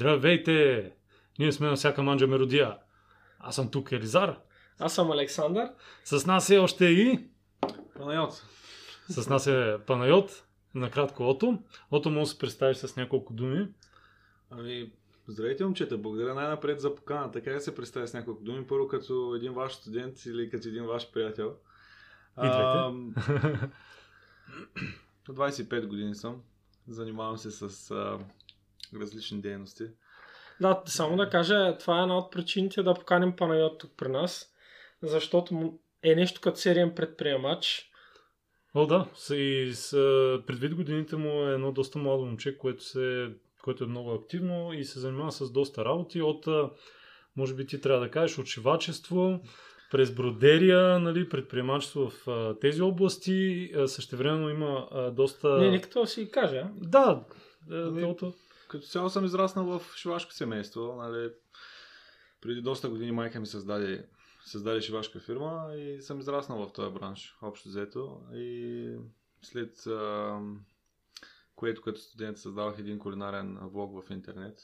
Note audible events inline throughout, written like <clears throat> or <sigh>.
Здравейте! Ние сме на всяка манджа меродия. Аз съм тук Елизар. Аз съм Александър. С нас е още и... Панайот. С нас е Панайот. Накратко Ото. Ото може да се представиш с няколко думи. Ами, здравейте, момчета. Благодаря най-напред за покана. Така да се представя с няколко думи. Първо като един ваш студент или като един ваш приятел. А, 25 <laughs> години съм. Занимавам се с а, различни дейности. Да, само да кажа, това е една от причините да поканим Панайот тук при нас, защото е нещо като сериен предприемач. О, да. И с, предвид годините му е едно доста младо момче, което, се, което е много активно и се занимава с доста работи. От, може би ти трябва да кажеш, от шивачество, през бродерия, нали, предприемачество в а, тези области. Същевременно има а, доста... Не, не като да си кажа. Да, е, Ами. Като цяло съм израснал в шивашко семейство. Нали, преди доста години майка ми създаде, създаде шивашка фирма и съм израснал в този бранш, общо взето. И след а, което като студент създавах един кулинарен влог в интернет,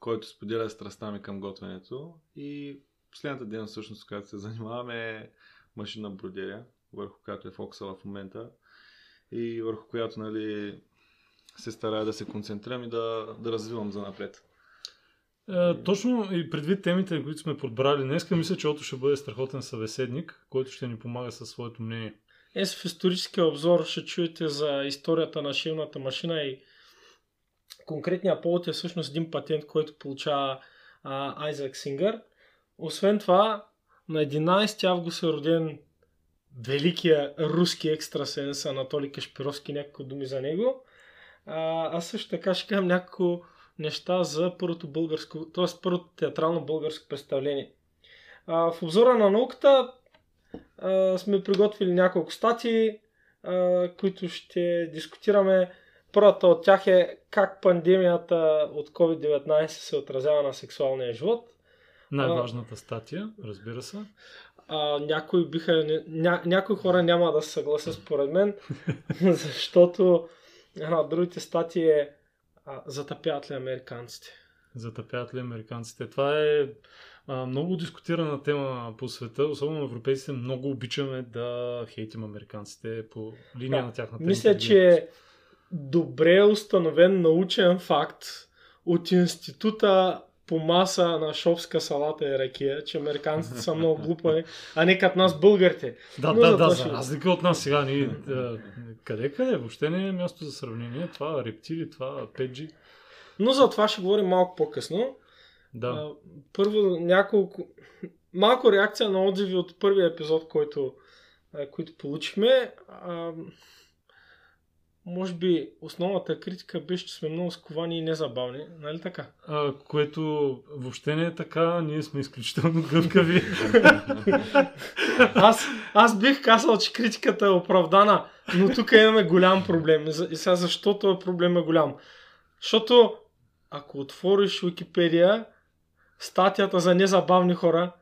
който споделя страстта ми към готвенето. И последната ден всъщност, която се занимаваме е машина бродерия, върху която е фокуса в момента и върху която нали, се старая да се концентрирам и да, да развивам за напред. Е, точно и предвид темите, които сме подбрали днес, мисля, че Ото ще бъде страхотен събеседник, който ще ни помага със своето мнение. Е, в историческия обзор ще чуете за историята на шивната машина и конкретния повод е всъщност един патент, който получава а, Айзак Сингър. Освен това, на 11 август е роден великия руски екстрасенс Анатолий Кашпировски, няколко думи за него. А, аз също така ще кажам няколко неща за първото българско, т.е. първото театрално българско представление. А, в обзора на науката а, сме приготвили няколко статии, а, които ще дискутираме. Първата от тях е как пандемията от COVID-19 се отразява на сексуалния живот. Най-важната статия, разбира се. А, някои, биха, ня, някои хора няма да се съгласят според мен, <laughs> защото една от другите статии е а, затъпяват ли американците. Затъпяват ли американците? Това е а, много дискутирана тема по света, особено европейците много обичаме да хейтим американците по линия Да. на тяхната Мисля, че е добре установен научен факт от института по маса на шопска салата и ракия, че американците са много глупави, а не като нас българите. Да, Но да, да, за разлика от нас сега. Ние, да, къде, къде? Въобще не е място за сравнение. Това рептили, това 5G. Но за това ще говорим малко по-късно. Да. А, първо няколко... Малко реакция на отзиви от първия епизод, който, а, който получихме. А, може би основната критика беше, че сме много сковани и незабавни. Нали така? А, което въобще не е така. Ние сме изключително гъвкави. <laughs> Аз, аз бих казал, че критиката е оправдана, но тук имаме голям проблем. И сега защото е проблема голям? Защото ако отвориш Википедия, статията за незабавни хора,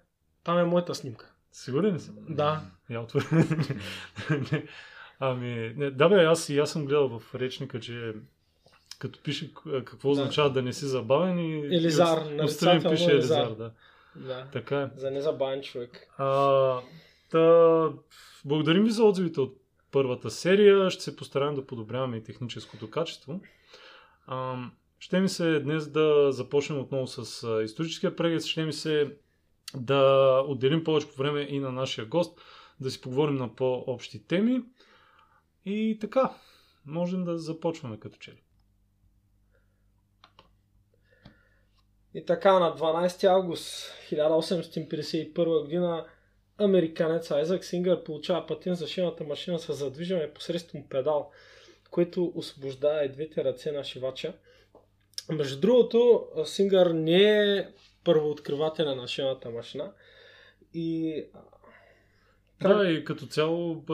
там е моята снимка. Сигурен ли си? Да. Я отворя. <laughs> Ами, не, да бе, аз и аз съм гледал в речника, че като пише какво Да. означава да не си забавен и Елизар, и отстрани пише Елизар. Елизар, да. Да. Така е. За незабавен човек. А, та, благодарим ви за отзивите от първата серия. Ще се постараем да подобряваме и техническото качество. А, ще ми се днес да започнем отново с историческия преглед. Ще ми се да отделим повече време и на нашия гост, да си поговорим на по-общи теми. И така, можем да започваме като че. И така, на 12 август 1851 година американец Айзак Сингър получава патент за шивната машина с задвижване посредством педал, което освобождава и двете ръце на шивача. Между другото, Сингър не е първооткривателя на шивната машина и Да, и като цяло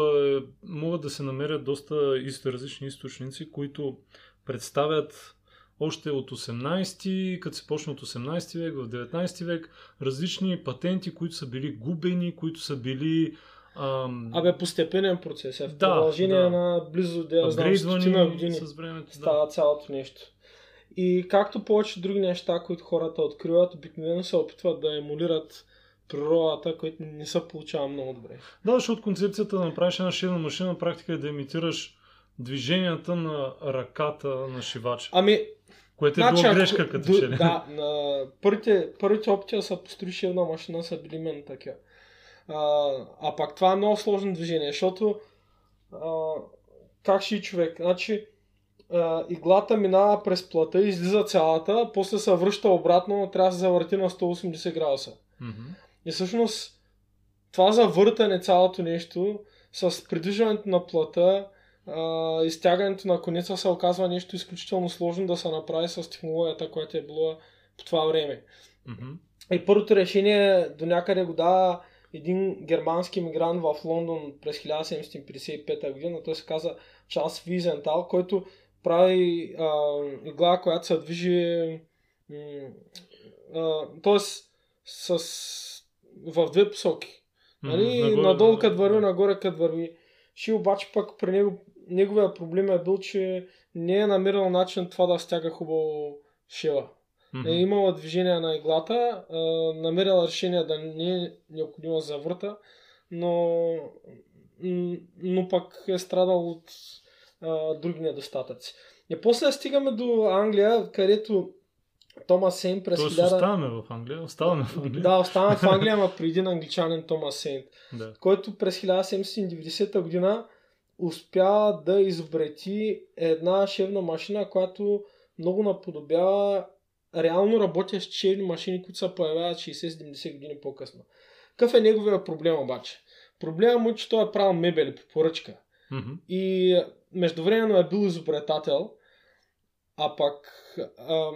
могат да се намерят доста исто, различни източници, които представят още от 18, като се почне от 18 век, в 19 век, различни патенти, които са били губени, които са били ам, Абе, постепенен процес е. В Да, продължение да. на близо, да знам, години с времето. Да. става цялото нещо. И както повече други неща, които хората откриват, обикновено се опитват да емулират природата, които не се получава много добре. Да, защото концепцията да направиш една шивна машина на практика е да имитираш движенията на ръката на шивача. Ами, Което е Значи, било грешка като че ли. Да, на първите, първите опити да се построи шивна машина са били именно такива. А, а пак това е много сложно движение, защото а, как ще и човек? Значи, а, иглата минава през плата, излиза цялата, после се връща обратно, трябва да се завърти на 180 градуса. Мгм. И всъщност това завъртане цялото нещо с придвижването на плата, а, изтягането на конеца се оказва нещо изключително сложно да се направи с технологията, която е била по това време. Мгм. И първото решение до някъде го дава един германски мигрант в Лондон през 1755 година. Той се каза Чарлз Визентал, който прави а, игла, която се движи м, а, тоест с, в две посоки. Нали? Мгм. Нагоре, Надолу да. като върви, нагоре като върви. Ши обаче пък при него, неговия проблем е бил, че не е намирал начин това да стяга хубаво шива. Мгм. Е имала движение на иглата, а, намерила решение да не е необходимо за врата, но, но пък е страдал от а, други недостатъци. И после стигаме до Англия, където Томас Сейн през Тоест 1000... оставаме в Англия. Оставаме в Англия. Да, остана в Англия, ама <laughs> при един англичанин Томас Сейнт, да. който през 1790 година успя да изобрети една шевна машина, която много наподобява реално работещи шевни машини, които се появяват 60-70 години по-късно. Какъв е неговия проблем обаче? Проблема му е, че той е правил мебели по поръчка. Мгм. И междувременно е бил изобретател, а пък а,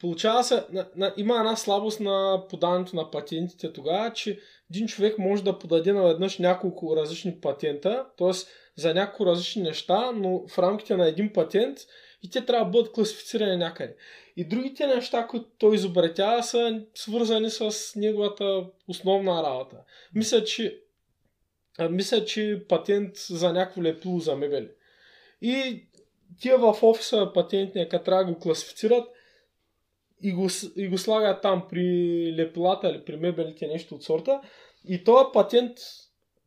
получава се, на, на, има една слабост на подаването на патентите тогава, че един човек може да подаде наведнъж няколко различни патента, т.е. за няколко различни неща, но в рамките на един патент и те трябва да бъдат класифицирани някъде. И другите неща, които той изобретява, са свързани с неговата основна работа. Мисля, че мисля, че патент за някакво лепило за мебели. И тия в офиса патентния, като трябва да го класифицират и го, и го слагат там при лепилата или при мебелите, нещо от сорта. И този патент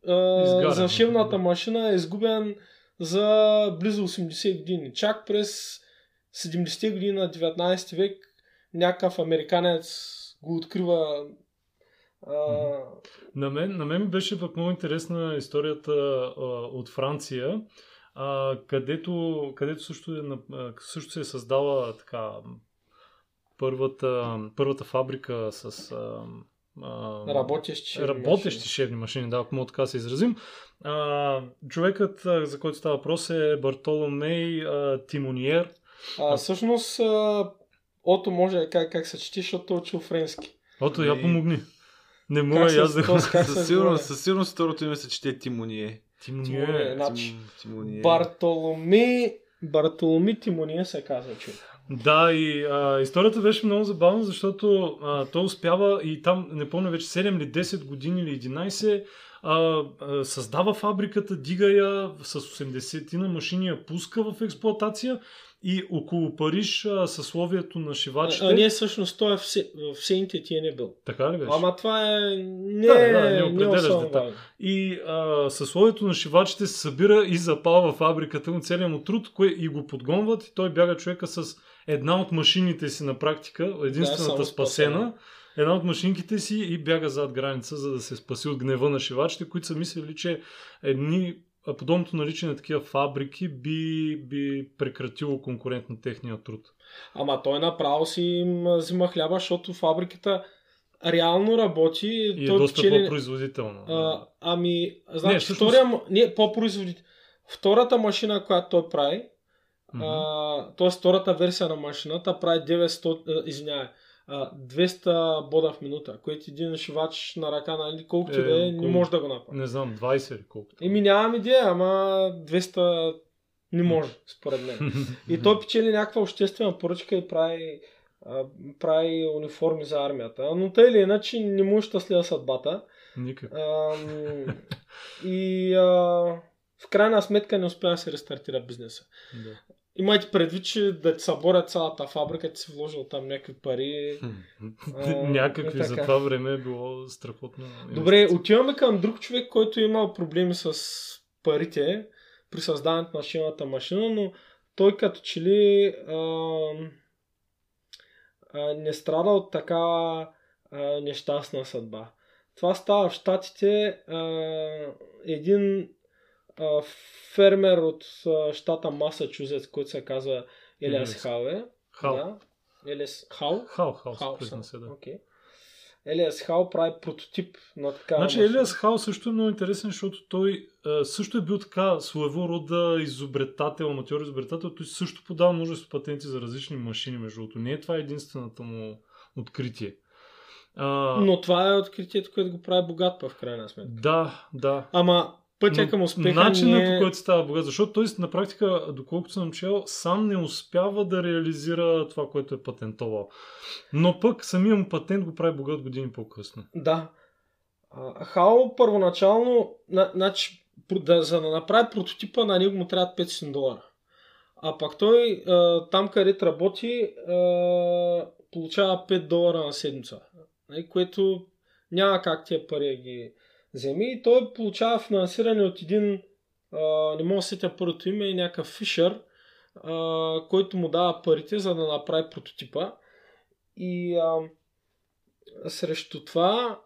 а, Изгарен, за шевната машина е изгубен за близо 80 години. Чак през 70-те години на 19 век някакъв американец го открива а, На мен, на мен беше пък много интересна историята а, от Франция, а, където, където също, е, също се е създала така първата, първата фабрика с а, а, работещи шевни работещи машини. шевни машини, да, ако мога така се изразим. А, човекът, за който става въпрос е Бартоломей а, Тимониер. А, всъщност, а, Ото може как, как се чете, защото е учил френски. Ото, я Ами, помогни. Не мога Как и аз да го... <laughs> Със сигурност, със сигурност второто име се чете Тимоние. Тимониер. Тимониер. Значи, Тим- Тимоние. Бартоломи, Бартоломи Тимония се казва, че. Да, и а, историята беше много забавна, защото а, той успява и там, не помня вече 7 или 10 години или 11, а, а, създава фабриката, дига я с 80 на машини, я пуска в експлоатация и около Париж а, съсловието на шивачите. А, не, всъщност той е в, се, в Сейнте ти е не бил. Така ли беше? Ама това е не, Да, да, не не, определяш особено детали. важно. И а, съсловието на шивачите се събира и запалва фабриката му, целият му труд, кое, и го подгонват и той бяга човека с една от машините си на практика, единствената само спасена, спасена. една от машинките си и бяга зад граница, за да се спаси от гнева на шивачите, които са мислили, че едни подобното наличие на такива фабрики би, би прекратило конкурент на техния труд. Ама той направо си им взима хляба, защото фабриката реално работи. И е доста печели- по-производително. А, ами, значи, Не, всъщност- втория, не, по-производител. Втората машина, която той прави, А, т.е. втората версия на машината прави 900, а, извинявай, а, 200 бода в минута, което един шивач на ръка, нали, колкото Е, да е, не колко- може да го направи. Не знам, 20 или колко. Еми нямам идея, ама 200 не може, <laughs> според мен. <laughs> И той печели някаква обществена поръчка и прави, а, прави униформи за армията. Но тъй или иначе не му е щастлива съдбата. Никак. А, в крайна сметка не успя да се рестартира бизнеса. Да. Имайте предвид, че да ти съборят цялата фабрика, ти си вложил там някакви пари. А, <laughs> Някакви за така. това време е било страхотно. Добре, отиваме към друг човек, който е имал проблеми с парите при създаването на шилната машина, но той като че ли а, а, не страда от такава а, нещастна съдба. Това става в Штатите. А, един а, фермер от а, щата Масачузетс, който се казва Елиас. Хауе. Хал. Да. Елиас Хау. Хал, хал, Хау, се да. Окей. Елиас Хау прави прототип на такава Значи. Елиас Хал също е много интересен, защото той а, също е бил така своего рода изобретател, аматьор изобретател. Той също подава множество патенти за различни машини, между другото. Не е това единствената му откритие. А, Но това е откритието, което го прави богат в крайна сметка. Да, да. Ама пътя към успеха Начинът не е... по който става богат, защото той на практика, доколкото съм чел, сам не успява да реализира това, което е патентовал. Но пък самия му патент го прави богат години по-късно. Да. А, Хао първоначално, на, значи, да, за да направи прототипа, на него му трябват 500 долара. А пак той, а, там където работи, а, получава 5 долара на седмица. Нали, което няма как тия пари ги вземе. И той получава финансиране от един, а, не мога да се сетя първото име, е някакъв Фишер, а, който му дава парите, за да направи прототипа. И а, срещу това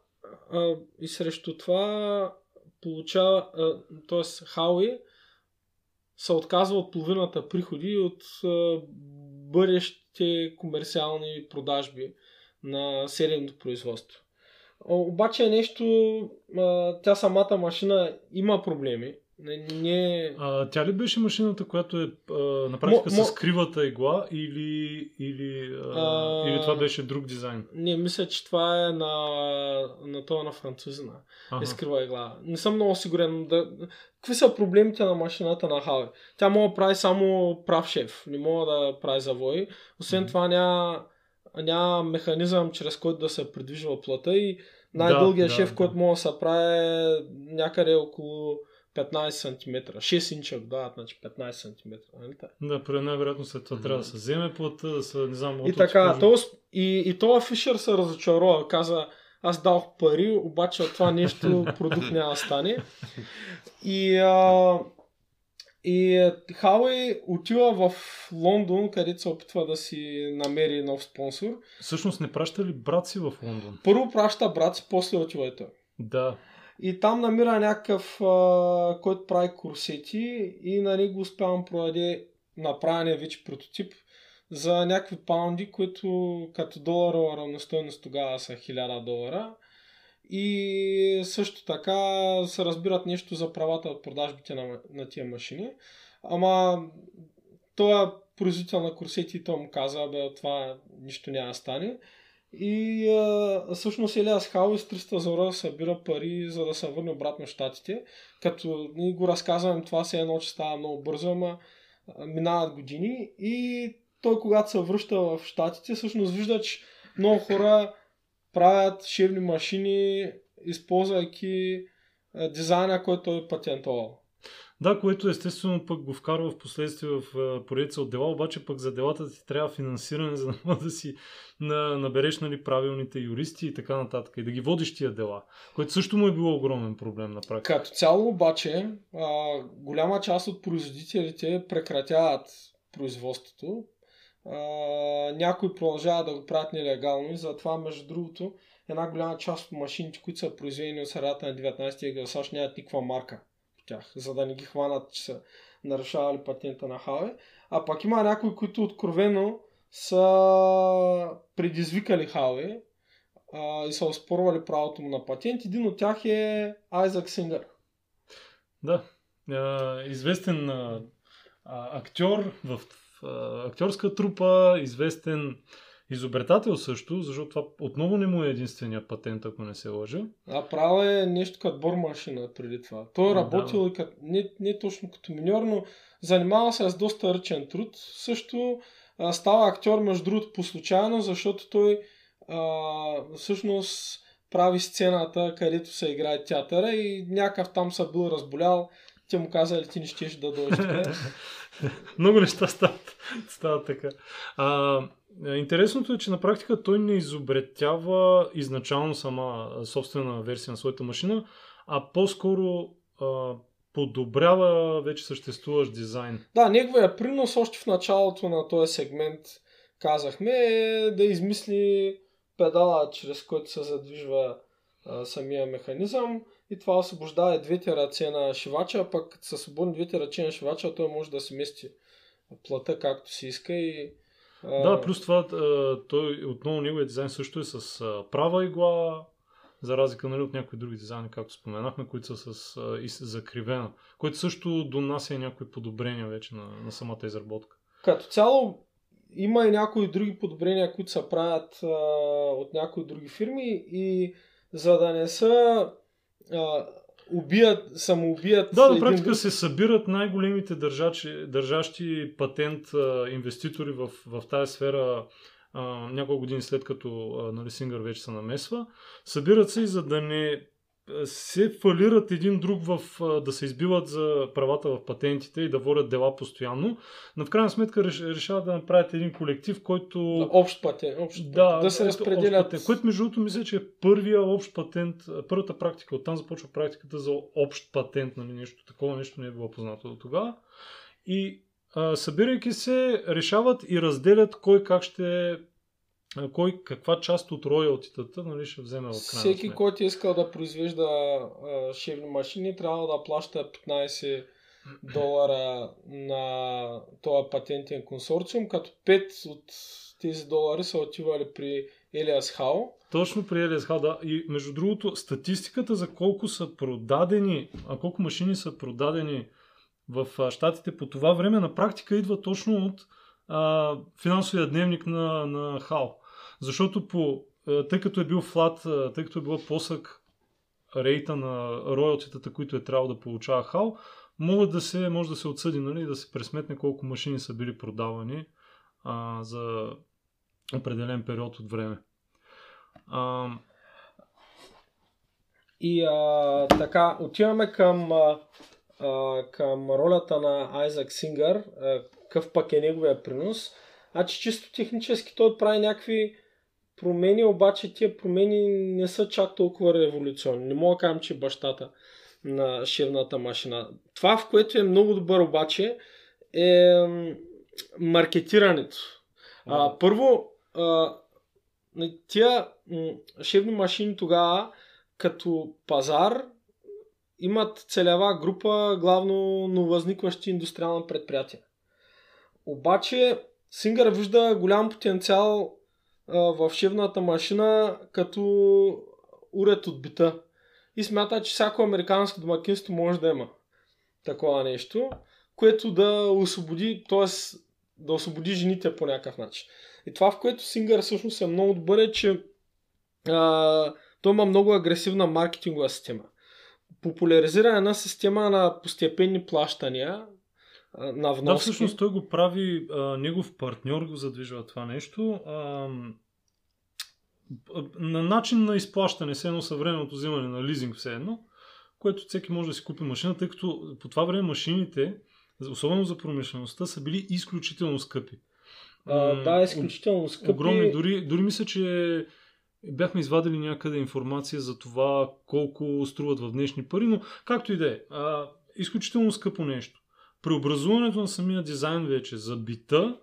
а, и срещу това получава, т.е. Хауи се отказва от половината приходи от а, бъдещите комерциални продажби на серийното производство. Обаче е нещо, а, тя самата машина има проблеми. Не, не, А, тя ли беше машината, която е а, на практика Мо- мо- с кривата игла или, или, а, А, или това беше друг дизайн? не, мисля, че това е на, на това на французина. Ага. Изкрива игла. Не съм много сигурен. Да... Какви са проблемите на машината на Хауи? Тя може да прави само прав шеф. Не мога да прави завои. Освен Мгм. това няма, няма механизъм, чрез който да се придвижва плата и най-дългият да, шеф, да. който може да се прави е някъде около 15 см. 6 инча го дават, значи 15 см. Нали? Да, при най-вероятно след това трябва да се вземе плата, да се, не знам, И така, то, и, и това Фишер се разочарова. Каза, аз дадох пари, обаче от това нещо <laughs> продукт няма да стане. И, а, и е, Хауи отива в Лондон, където се опитва да си намери нов спонсор. Всъщност не праща ли брат си в Лондон? Първо праща брат си, после отива и той. Да. И там намира някакъв, а, който прави курсети и на него успява да продаде направения вече прототип за някакви паунди, които като доларова равностойност тогава са 1000 долара. И също така се разбират нещо за правата от продажбите на, на тия машини. Ама той производител на курсети и той му каза, бе, това нищо няма да стане. И а, всъщност Елиас Хауи с 300 зора събира пари, за да се върне обратно в Штатите. Като ние го разказваме, това се едно, че става много бързо, ама минават години. И той, когато се връща в Штатите, всъщност вижда, че много хора правят шевни машини, използвайки дизайна, който е патентовал. Да, което естествено пък го вкарва в последствие в поредица от дела, обаче пък за делата ти трябва финансиране, <laughs> за да можеш да си на, набереш нали, правилните юристи и така нататък. И да ги водиш тия дела, което също му е било огромен проблем на практика. Като цяло обаче, а, голяма част от производителите прекратяват производството. Някои продължават да го правят нелегално и затова, между другото, една голяма част от машините, които са произведени от средата на 19 век в САЩ, нямат никаква марка по тях, за да не ги хванат, че са нарушавали патента на Хаве. А пък има някои, които откровено са предизвикали а, и са оспорвали правото му на патент. Един от тях е Айзак Сингър. Да. Известен актьор в актьорска трупа, известен изобретател също, защото това отново не му е единствения патент, ако не се лъжа. А правил е нещо като бормашина преди това. Той е Да. работил и като, не, не точно като миньор, но занимава се с доста ръчен труд. Също а, става актьор, между другото, по случайно, защото той а, всъщност прави сцената, където се играе театъра и някакъв там се бил разболял. те му казали, ти не щеш да дойдеш. <laughs> <laughs> Много неща стават, стават така. А, интересното е, че на практика той не изобретява изначално сама собствена версия на своята машина, а по-скоро а, подобрява вече съществуващ дизайн. Да, неговия принос още в началото на този сегмент казахме е да измисли педала, чрез който се задвижва а, самия механизъм и това освобождава двете ръце на шивача, а пък са свободни двете ръце на шивача, той може да се мести плата както си иска и а... Да, плюс това той отново неговия дизайн също е с права игла, за разлика нали, от някои други дизайни, както споменахме, които са с а, и с закривена, което също донася някои подобрения вече на, на самата изработка. Като цяло има и някои други подобрения, които се правят а, от някои други фирми и за да не са а, убият, самоубият. Да, на практика един... се събират най-големите държачи, държащи патент а, инвеститори в, в тази сфера а, няколко години след като а, нали, Сингър вече се намесва. Събират се и за да не се фалират един друг в, да се избиват за правата в патентите и да водят дела постоянно, но в крайна сметка решават да направят един колектив, който... Да, общ патент. Общ да, да се разпределят. Патент, което между другото мисля, че е първия общ патент, първата практика, оттам започва практиката за общ патент, нали, нещо такова, нещо не е било познато до тогава. И събирайки се, решават и разделят кой как ще кой каква част от роялтитата нали, ще вземе в крайна Всеки, сметка. който е искал да произвежда а, шевни машини, трябва да плаща 15 долара на този патентен консорциум, като 5 от тези долари са отивали при Елиас Хао. Точно при Елиас Хао, да. И между другото, статистиката за колко са продадени, а колко машини са продадени в щатите по това време, на практика идва точно от а, финансовия дневник на, на Хао. Защото по, е, тъй като е бил флат, е, тъй като е бил посък рейта на роялтитата, които е трябвало да получава Хал, могат да се, може да се отсъди, нали, да се пресметне колко машини са били продавани а, за определен период от време. А... И а, така, отиваме към, а, към ролята на Айзак Сингър, какъв пък е неговия принос. Значи чисто технически той прави някакви промени, обаче тия промени не са чак толкова революционни. Не мога да кажем, че бащата на шевната машина. Това, в което е много добър обаче, е маркетирането. А, първо, а, тия шевни машини тогава като пазар имат целева група главно нововъзникващи индустриални предприятия. Обаче Сингър вижда голям потенциал в шивната машина като уред от бита. И смята, че всяко американско домакинство може да има такова нещо, което да освободи, т.е. да освободи жените по някакъв начин. И това, в което Сингър всъщност е много добър е, че а, той има много агресивна маркетингова система. Популяризира една система на постепенни плащания, на вноски. Да, всъщност той го прави, а, негов партньор го задвижва това нещо. А, на начин на изплащане, все едно съвременното взимане на лизинг, все едно, което всеки може да си купи машина, тъй като по това време машините, особено за промишлеността, са били изключително скъпи. А, да, изключително скъпи. Огромни, дори, дори мисля, че бяхме извадили някъде информация за това колко струват в днешни пари, но както и да е, изключително скъпо нещо преобразуването на самия дизайн вече за бита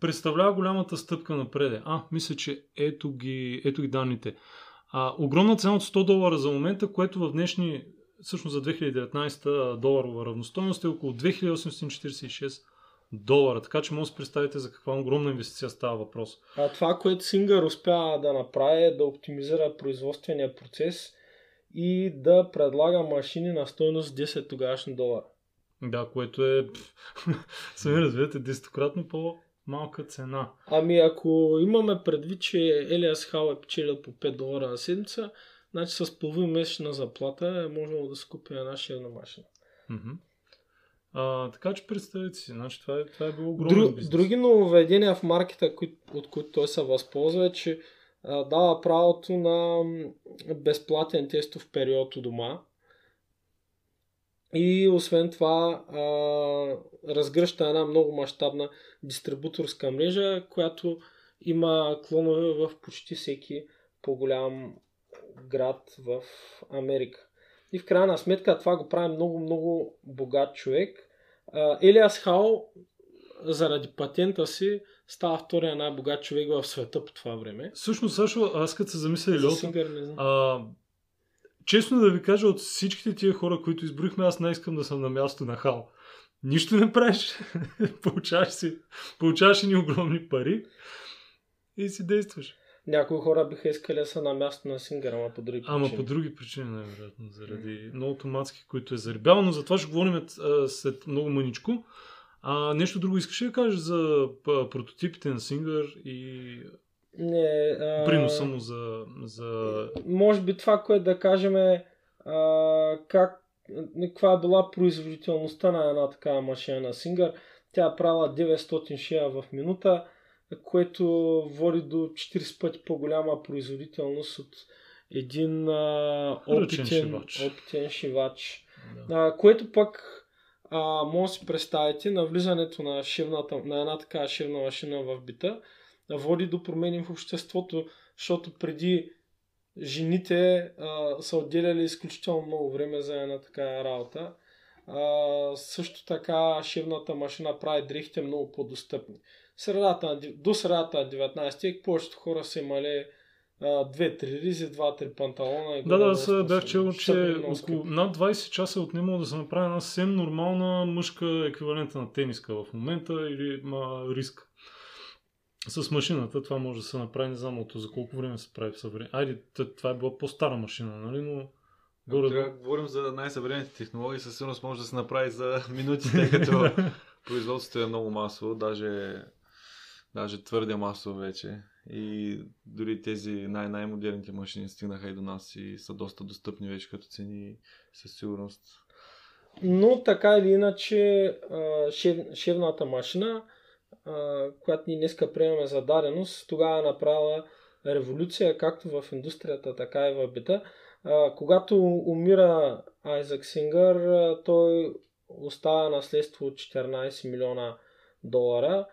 представлява голямата стъпка напред. А, мисля, че ето ги, ето ги данните. А, огромна цена от 100 долара за момента, което в днешни, всъщност за 2019 доларова равностойност е около 2846 долара. Така че може да се представите за каква огромна инвестиция става въпрос. А това, което Сингър успя да направи е да оптимизира производствения процес и да предлага машини на стоеност 10 тогавашни долара. Да, което е, <laughs> сами разбирате, десетократно по-малка цена. Ами ако имаме предвид, че Елиас Хал е печелил по 5 долара на седмица, значи с половин месечна заплата е можело да се купи една шевна машина. Mm-hmm. А, така че представете си, значи това е, това е било огромно Друг, бизнес. Други нововведения в маркета, от които той се възползва е, че а, дава правото на безплатен тестов период у дома И освен това а, разгръща една много мащабна дистрибуторска мрежа, която има клонове в почти всеки по-голям град в Америка. И в крайна сметка това го прави много, много богат човек. Елиас Хал заради патента си става втория най-богат човек в света по това време. Всъщност, Сашо, аз като се замисля, За Льото, Сингър не знам. а, честно да ви кажа, от всичките тия хора, които изброихме, аз не искам да съм на място на Хал. Нищо не правиш, <laughs> получаваш си, получаваш ни огромни пари и си действаш. Някои хора биха искали да са на място на Сингър, ама по други Ама причини. по други причини, най-вероятно, заради много автоматски, които е заребял, но за това ще говорим след много мъничко. А, нещо друго искаш ли да кажеш за прототипите на Singer и Не, а... приноса му за, за... Може би това, което да кажем е а, как, каква е била производителността на една такава машина на Singer. Тя е правила 900 шия в минута, което води до 40 пъти по-голяма производителност от един а, опитен, шивач. опитен шивач. Да. А, което пък а, може да си представите на влизането на, шивната, на една такава шивна машина в бита води до промени в обществото, защото преди жените а, са отделяли изключително много време за една такава работа. А, също така шивната машина прави дрехите много по-достъпни. Средата на, до средата на 19 век повечето хора са имали две-три ризи, два-три панталона. И Да, да, аз бях чел, че около над 20 часа е отнемало да се направи една съвсем нормална мъжка еквивалента на тениска в момента или ма, риск. С машината това може да се направи, не знам от за колко време се прави в съвремен. Айде, това е била по-стара машина, нали, но горе Трябва да говорим за най-съвременните технологии, със сигурност може да се направи за минути, тъй като <laughs> производството е много масово, даже, даже твърде масово вече. И дори тези най-най-модерните машини стигнаха и до нас и са доста достъпни вече като цени със сигурност. Но така или иначе, шев, шевната машина, която ние днеска приемаме за даденост, тогава направила революция както в индустрията, така и в бита. Когато умира Айзак Сингър, той оставя наследство от 14 милиона долара,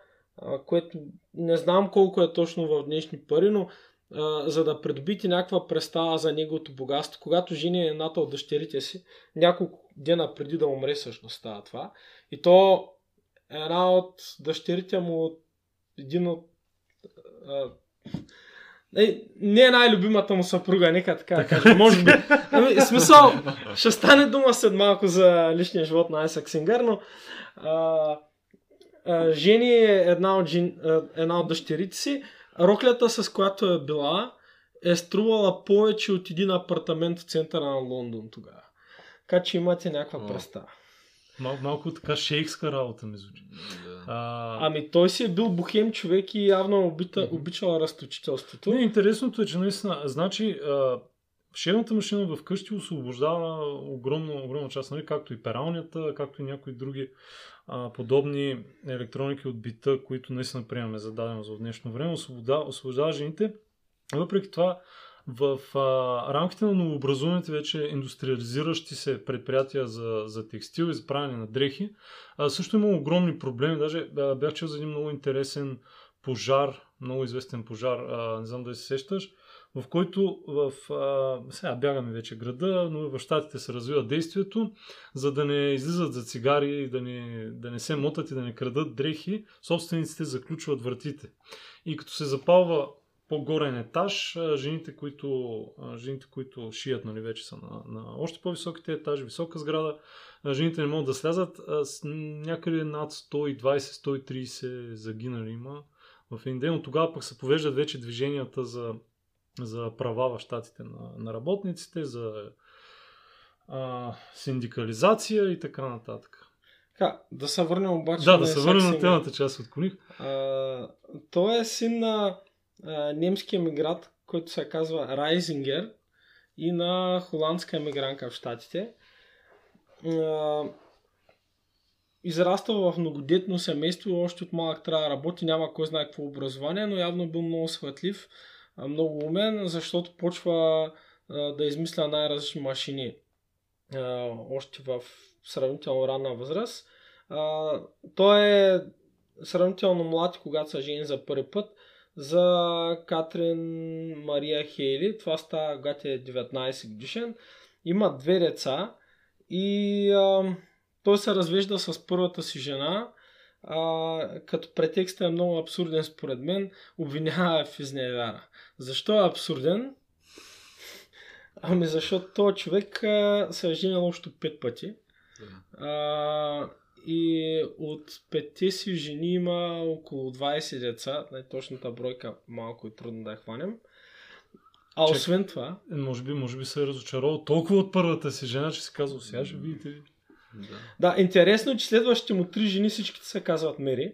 което не знам колко е точно в днешни пари, но за да придобите някаква представа за неговото богатство, когато жени едната от дъщерите си, няколко дена преди да умре всъщност става това. И то една от дъщерите му, от един от... А, не, не е най-любимата му съпруга, нека така да кажа. Може би. Ами, смисъл, ще стане дума след малко за личния живот на Айсак Сингър, но а, а, жени е една от, жен, а, една от дъщерите си. Роклята, с която е била, е струвала повече от един апартамент в центъра на Лондон тогава. Така че имате някаква представа. Мал, малко така шейкска работа ми звучи. Да. А, Ами той си е бил бухем човек и явно е обита, Мгм. обичал разточителството. Не, интересното е, че наистина, значи, а, шевната машина вкъщи освобождава огромна, огромна част, нали, както и пералнята, както и някои други а, подобни електроники от бита, които наистина приемаме за дадено за днешно време, освобождава, освобождава жените. Въпреки това, в а, рамките на новообразуваните вече индустриализиращи се предприятия за, за текстил и за правене на дрехи, а, също има огромни проблеми. Даже а, бях чел за един много интересен пожар, много известен пожар, а, не знам дали се сещаш, в който в, а, сега бягаме вече града, но в щатите се развива действието, за да не излизат за цигари, да не, да не се мотат и да не крадат дрехи, собствениците заключват вратите. И като се запалва по-горен етаж, жените, които, жените, които шият, нали, вече са на, на още по-високите етажи, висока сграда, жените не могат да слязат, някъде над 120-130 загинали има в един ден. От тогава пък се повеждат вече движенията за, за права в щатите на, на работниците, за а, синдикализация и така нататък. Така, да се върнем обаче Да, да се върнем на темата, че аз отклоних. А, той е син на а, немски емигрант, който се казва Райзингер и на холандска емигрантка в Штатите. А, израствал в многодетно семейство, още от малък трябва да работи, няма кой знае какво образование, но явно бил много светлив, много умен, защото почва да измисля най-различни машини. Още в сравнително ранна възраст. Той е сравнително млад, когато се жени за първи път, за Катрин Мария Хейли. Това става, когато е 19 годишен. Има две деца и а, той се развежда с първата си жена, а, като претекстът е много абсурден според мен, обвинява в изневяра. Защо е абсурден? <laughs> Ами защото този човек а, се е женил още пет пъти. А, и от петте си жени има около 20 деца. Най-точната бройка малко е трудно да я хванем. А Чек. освен това, Е, Може би, може би се е разочаровал толкова от първата си жена, че си казал, сега ще видите. Да. Да, интересно е, че следващите му три жени всичките се казват Мери.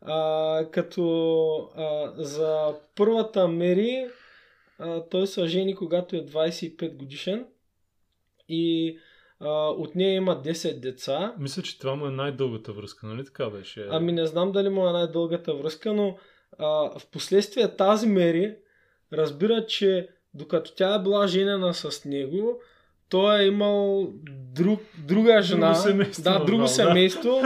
А, като а, за първата Мери а, той се жени когато е 25 годишен и от нея има 10 деца. Мисля, че това му е най-дългата връзка, нали така беше? Ами не знам дали му е най-дългата връзка, но а, в последствие тази Мери разбира, че докато тя е била женена с него, той е имал друг, друга жена, семейство, да, друго да. семейство,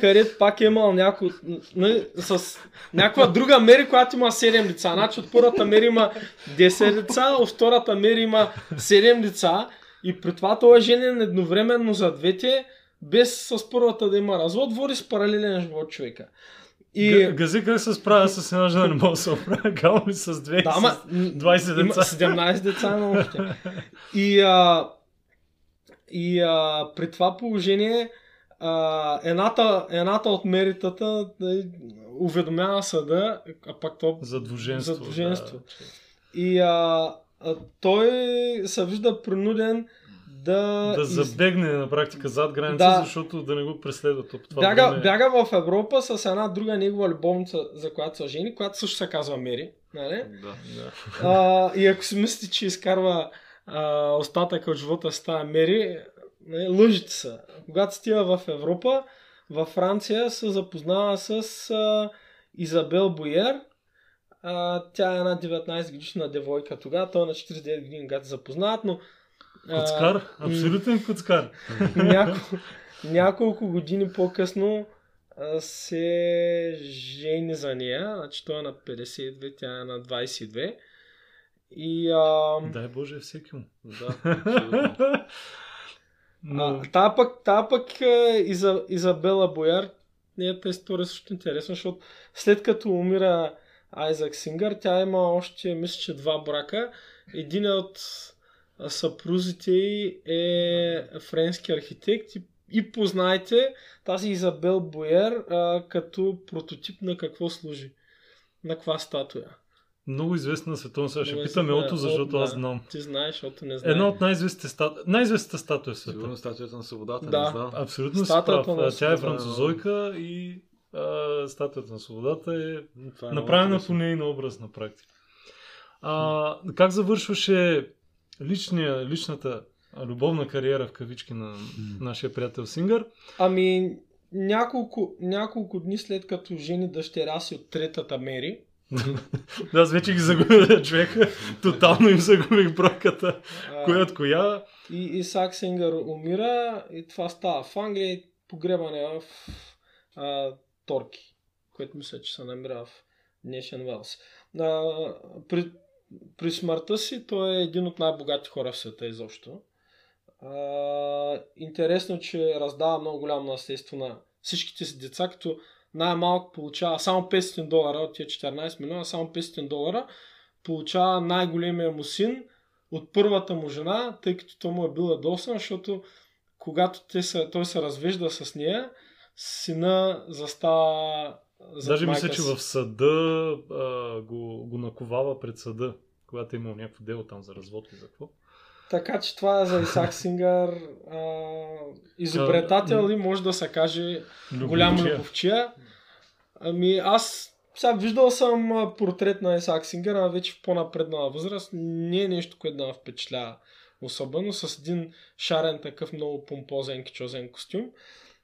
където пак е имал няко, нали, с някаква друга Мери, която има 7 деца. Значи от първата Мери има 10 деца, от втората Мери има 7 деца и при това той е женен едновременно за двете, без с първата да има развод, води с паралелен живот човека. И... Гази как се справя с една жена, не мога да се оправя. Гал ми с две, Да, ама, 20 има деца. 17 деца на още. И, а, и а, при това положение а, едната, едната от меритата да, уведомява съда, а пак то За двуженство. За двуженство. Да. и а, а, той се вижда принуден да, Да из- забегне на практика зад граница, Да. защото да не го преследват. по това бяга, време. бяга в Европа с една друга негова любовница, за която са жени, която също се казва Мери. Нали? Да. Да. А, и ако си мислите, че изкарва а, остатъка от живота с тази Мери, не, лъжите са. Когато стига в Европа, във Франция се запознава с а, Изабел Боер. А, тя е една 19 годишна девойка тогава, той е на 49 години, когато се запознават, но а, Куцкар? Абсолютен куцкар. <laughs> няко, няколко години по-късно а, се жени за нея. Значи той е на 52, тя е на 22. И а, Дай Боже всеки му. Да, абсолютно. <laughs> Но... а, та пък, та пък Иза, Изабела Бояр, нейната история е също интересна, защото след като умира Айзак Сингър, тя има още, мисля, че два брака. Един от съпрузите й е френски архитект и, и познайте тази Изабел Боер а, като прототип на какво служи. На каква статуя. Много известна на световно сега. Ще Много питам известна, Елто, от- защото аз знам. Ти знаеш, защото не знаеш. Една от най-известните статуи. Най-известната статуя в света. Сигурно статуята на свободата, Да. не знам. Абсолютно си Статуята прав. на А, Тя е французойка и а, статуята на свободата е Това е направена по нейна образ на практика. А, как завършваше личния, личната любовна кариера в кавички на нашия приятел Сингър? Ами, няколко, няколко дни след като жени дъщеря си от третата Мери, <laughs> Да, аз вече ги загубя <laughs> човека. Тотално им загубих бройката. Коя от коя? и Исак Сингър умира и това става в Англия и погребане в а, Торки, което мисля, че се намира в днешен Велс. А, при, при смъртта си той е един от най-богати хора в света изобщо. А, интересно, че раздава много голямо наследство на всичките си деца, като най-малко получава само 500 долара от тия 14 милиона, само 500 долара получава най-големия му син от първата му жена, тъй като той му е бил ядосан, защото когато те са, той се развежда с нея, сина застава за Даже мисля, че в съда а, го, го наковава пред съда, когато е имал някакво дело там за развод и за какво. Така че това е за Исак Сингър. А, изобретател ли може да се каже голям Любовчия. любовчия. Ами аз сега виждал съм портрет на Исак Сингър, а вече в по-напреднала възраст. Не е нещо, което да ме впечатлява особено с един шарен такъв много помпозен кичозен костюм.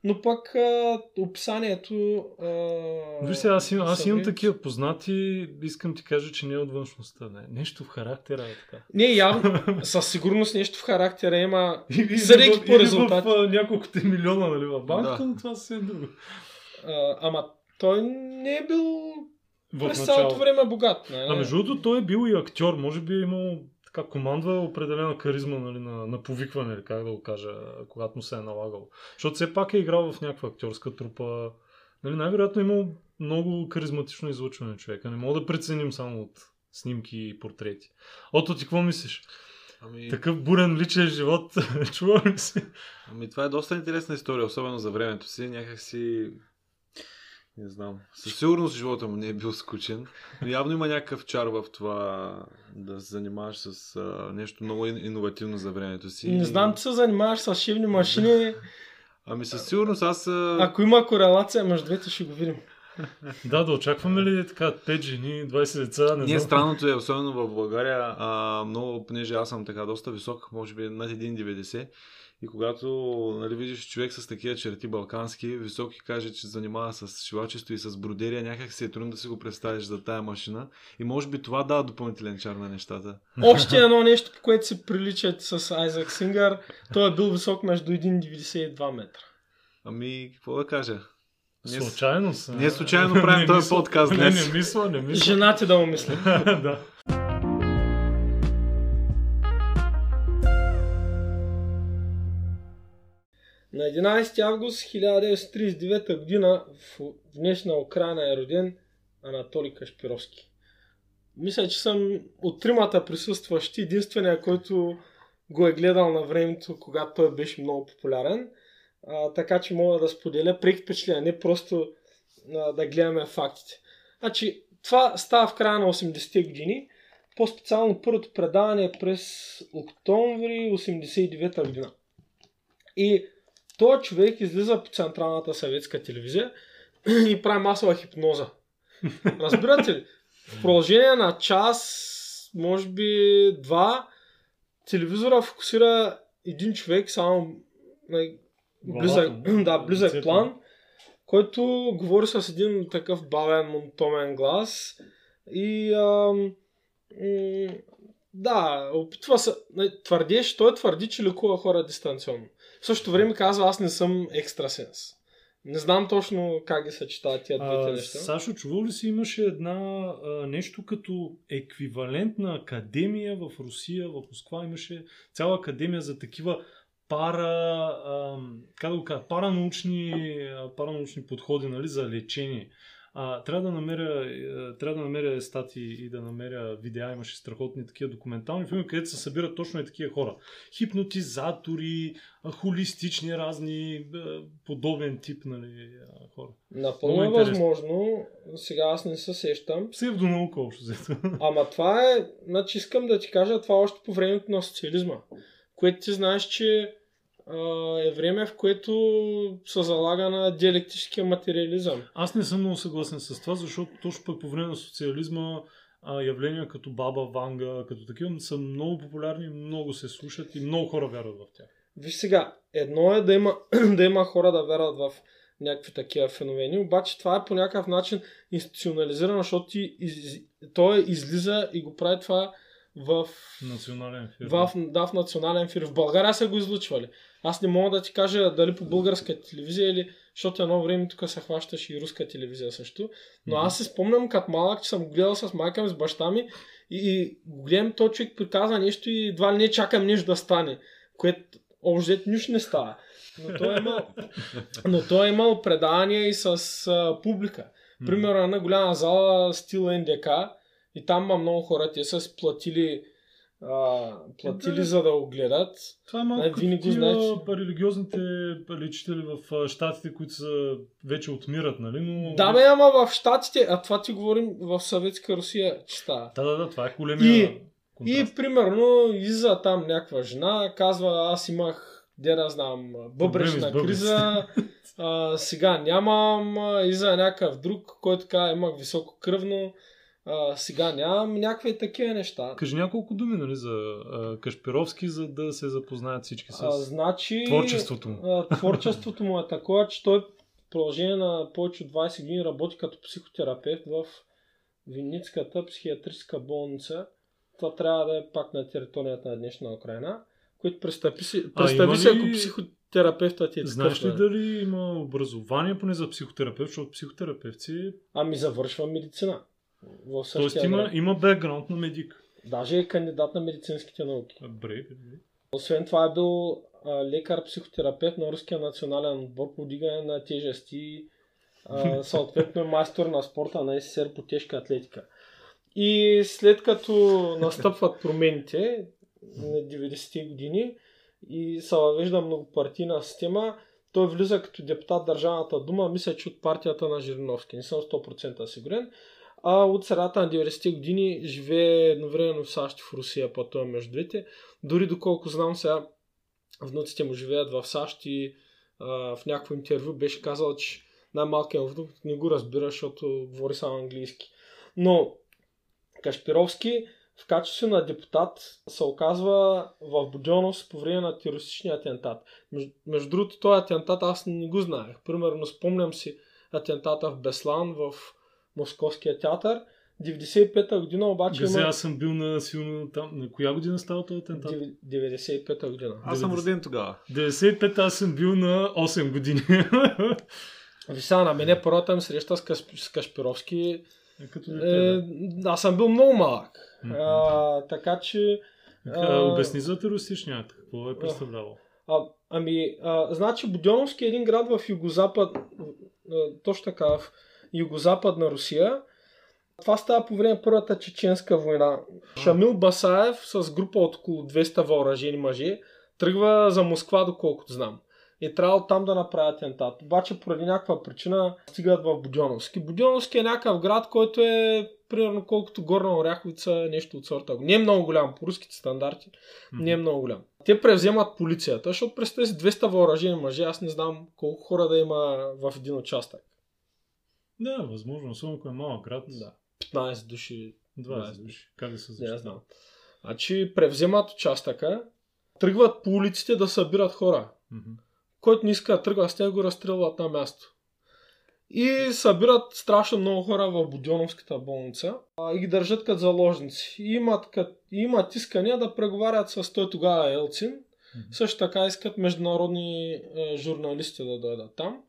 Но пък а, описанието... А, Виж аз, имам, аз имам такива познати, искам ти кажа, че не е от външността. Не. Нещо в характера е така. Не, явно, със сигурност нещо в характера има. <laughs> Съдейки по или резултати. В, а, няколкото милиона, нали, в банката, Да. но това си е друго. А, ама той не е бил В през цялото време богат. Не? А между другото, той е бил и актьор. Може би е имал така командва определена харизма нали, на, на повикване, или как да го кажа, когато му се е налагал. Защото все пак е играл в някаква актьорска трупа. Нали, най-вероятно е имал много харизматично излъчване човека. Не мога да преценим само от снимки и портрети. Ото ти какво мислиш? Ами, Такъв бурен личен живот, <laughs> чува ли си? ами това е доста интересна история, особено за времето си. Някак си... Не знам. Със сигурност живота му не е бил скучен. Но явно има някакъв чар в това да се занимаваш с а, нещо много ин- иновативно за времето си. Не знам, че се занимаваш с шивни машини. Ами със сигурност аз... А... Ако има корелация между двете, ще го видим. Да, да очакваме ли така 5 жени, 20 деца? Не Ние знам. странното е, особено в България, а, много, понеже аз съм така доста висок, може би над 1,90 и когато нали, видиш човек с такива черти балкански, висок и каже, че се занимава с шивачество и с бродерия, някак си е трудно да си го представиш за тая машина и може би това дава допълнителен чар на нещата. <laughs> Още едно нещо, по което се приличат с Айзак Сингър. Той е бил висок между 1,92 метра. Ами, какво да кажа? Ние с- Случайно са. ние случайно правим <laughs> Не този мисля- подкаст <laughs> Не, днес. не мисля, не мисля. Женати да му мислят. да. На 11 август 1939 година в днешна Украина е роден Анатолий Кашпировски. Мисля, че съм от тримата присъстващи единствения, който го е гледал на времето, когато той беше много популярен. А, така че мога да споделя преки впечатления, не просто а, да гледаме фактите. Значи, това става в края на 80-те години. По-специално първото предаване е през октомври 89-та година. И този човек излиза по Централната съветска телевизия <clears throat> и прави масова хипноза. <laughs> Разбирате ли? В продължение на час, може би два, телевизора фокусира един човек, само нали, близък, <clears throat> да, близък лицето. план, който говори с един такъв бавен, монотомен глас и ам, м, да, опитва се, не, твърдеше, той твърди, че лекува хора дистанционно. В същото време казва, аз не съм екстрасенс. Не знам точно как ги съчетават тия двете неща. Сашо, чувал ли си имаше една а, нещо като еквивалентна академия в Русия, в Москва имаше цяла академия за такива пара, а, как да го кажа, паранаучни, паранаучни подходи нали, за лечение. А, трябва да намеря, е, трябва да намеря статии и да намеря видеа, имаше страхотни такива документални филми, където се събират точно и такива хора. Хипнотизатори, холистични разни, е, подобен тип нали, а, хора. Напълно е възможно. Сега аз не се сещам. Псевдонаука общо взето. <laughs> Ама това е, значи искам да ти кажа, това е още по времето на социализма. Което ти знаеш, че е време, в което се залага на диалектическия материализъм. Аз не съм много съгласен с това, защото точно пък по време на социализма явления като Баба Ванга, като такива са много популярни, много се слушат и много хора вярват в тях. Виж сега, едно е да има, <clears throat> да има хора да вярват в някакви такива феномени, обаче това е по някакъв начин институционализирано, защото ти из, той излиза и го прави това в, Национален фирм. в, да, в национален ефир. В България са го излучвали. Аз не мога да ти кажа дали по българска телевизия или защото едно време тук се хващаше и руска телевизия също. Но аз се спомням като малък, че съм гледал с майка ми, с баща ми и, го гледам, този човек приказва нещо и едва ли не чакам нещо да стане, което общо нищо не става. Но той е имал, <laughs> но той е имал предавания и с а, публика. Примерно една голяма зала стил НДК и там има много хора, те са сплатили, а, платили Да. за да го гледат. Това е малко Не, като знаеш, религиозните лечители в щатите, които са вече отмират, нали? Но... Да, бе, ама в Штатите, а това ти говорим в Съветска Русия, че става. Да, да, да, това е големия И- контраст. И примерно излиза там някаква жена, казва аз имах, де да знам, бъбречна криза, <laughs> а, сега нямам, а, излиза някакъв друг, който казва имах високо кръвно, А, сега нямам някакви такива неща. Кажи няколко думи нали, за а, Кашпировски, за да се запознаят всички с А, значи, творчеството му. А, творчеството му е такова, че той в продължение на повече от 20 години работи като психотерапевт в Винницката психиатрическа болница. Това трябва да е пак на територията на днешна Украина, който представи, си, А представи има си, ли- ако психотерапевтът е такъв. Знаеш ли да. дали има образование поне за психотерапевт, защото психотерапевти, Ами завършва медицина. В същия има, град. има бекграунд на медик. Даже е кандидат на медицинските науки. Добре, добре. Освен това е бил лекар-психотерапевт на Руския национален отбор по дигане на тежести, а, <laughs> съответно е майстор на спорта на СССР по тежка атлетика. И след като настъпват промените на 90-те години и се въвежда многопартийна система, той влиза като депутат Държавната дума, мисля, че от партията на Жириновски, не съм 100% сигурен. А от средата на 90-те години живее едновременно в САЩ и в Русия, пътува между двете. Дори доколко знам сега, внуците му живеят в САЩ и а, в някакво интервю беше казал, че най-малкият внук не го разбира, защото говори само английски. Но Кашпировски в качеството на депутат се оказва в Будьоновск по време на терористичния атентат. Между, между другото, този атентат аз не го знаех. Примерно спомням си атентата в Беслан, в Московския театър. 95-та година обаче Газе, има... аз съм бил на силно там. На коя година става този атентат? 95-та година. Аз съм 90. роден тогава. 95 аз съм бил на 8 години. <laughs> Ви сега на мене първата ми среща с, Касп... с Кашпировски Е, Като е, дете, да. аз съм бил много малък. Мгм. А, така че А, а- Обясни за терористичния акт. Какво е представлявал? А, ами, а, значи Будьоновски е един град в югозапад, а, точно така, в югозападна Русия. Това става по време на Първата чеченска война. Шамил Басаев с група от около 200 въоръжени мъже тръгва за Москва, доколкото знам. И трябва там да направят атентат. Обаче поради някаква причина стигат в Будьоновски. Будьоновски е някакъв град, който е примерно колкото Горна Оряховица, нещо от сорта. Не е много голям по руските стандарти, не е много голям. Те превземат полицията, защото през тези 200 въоръжени мъже, аз не знам колко хора да има в един участък. Да, възможно. Особено ако е малък град. Да. 15 души, 20 души. Как да се не защитава? знам. Значи превземат участъка, тръгват по улиците да събират хора. Мгм. Който не иска да тръгва с тях, го разстрелват на място. И събират страшно много хора в Будьоновската болница а, и ги държат като заложници. И имат, кът, и имат искания да преговарят с той тогава Елцин. Мгм. Също така искат международни е, журналисти да дойдат там.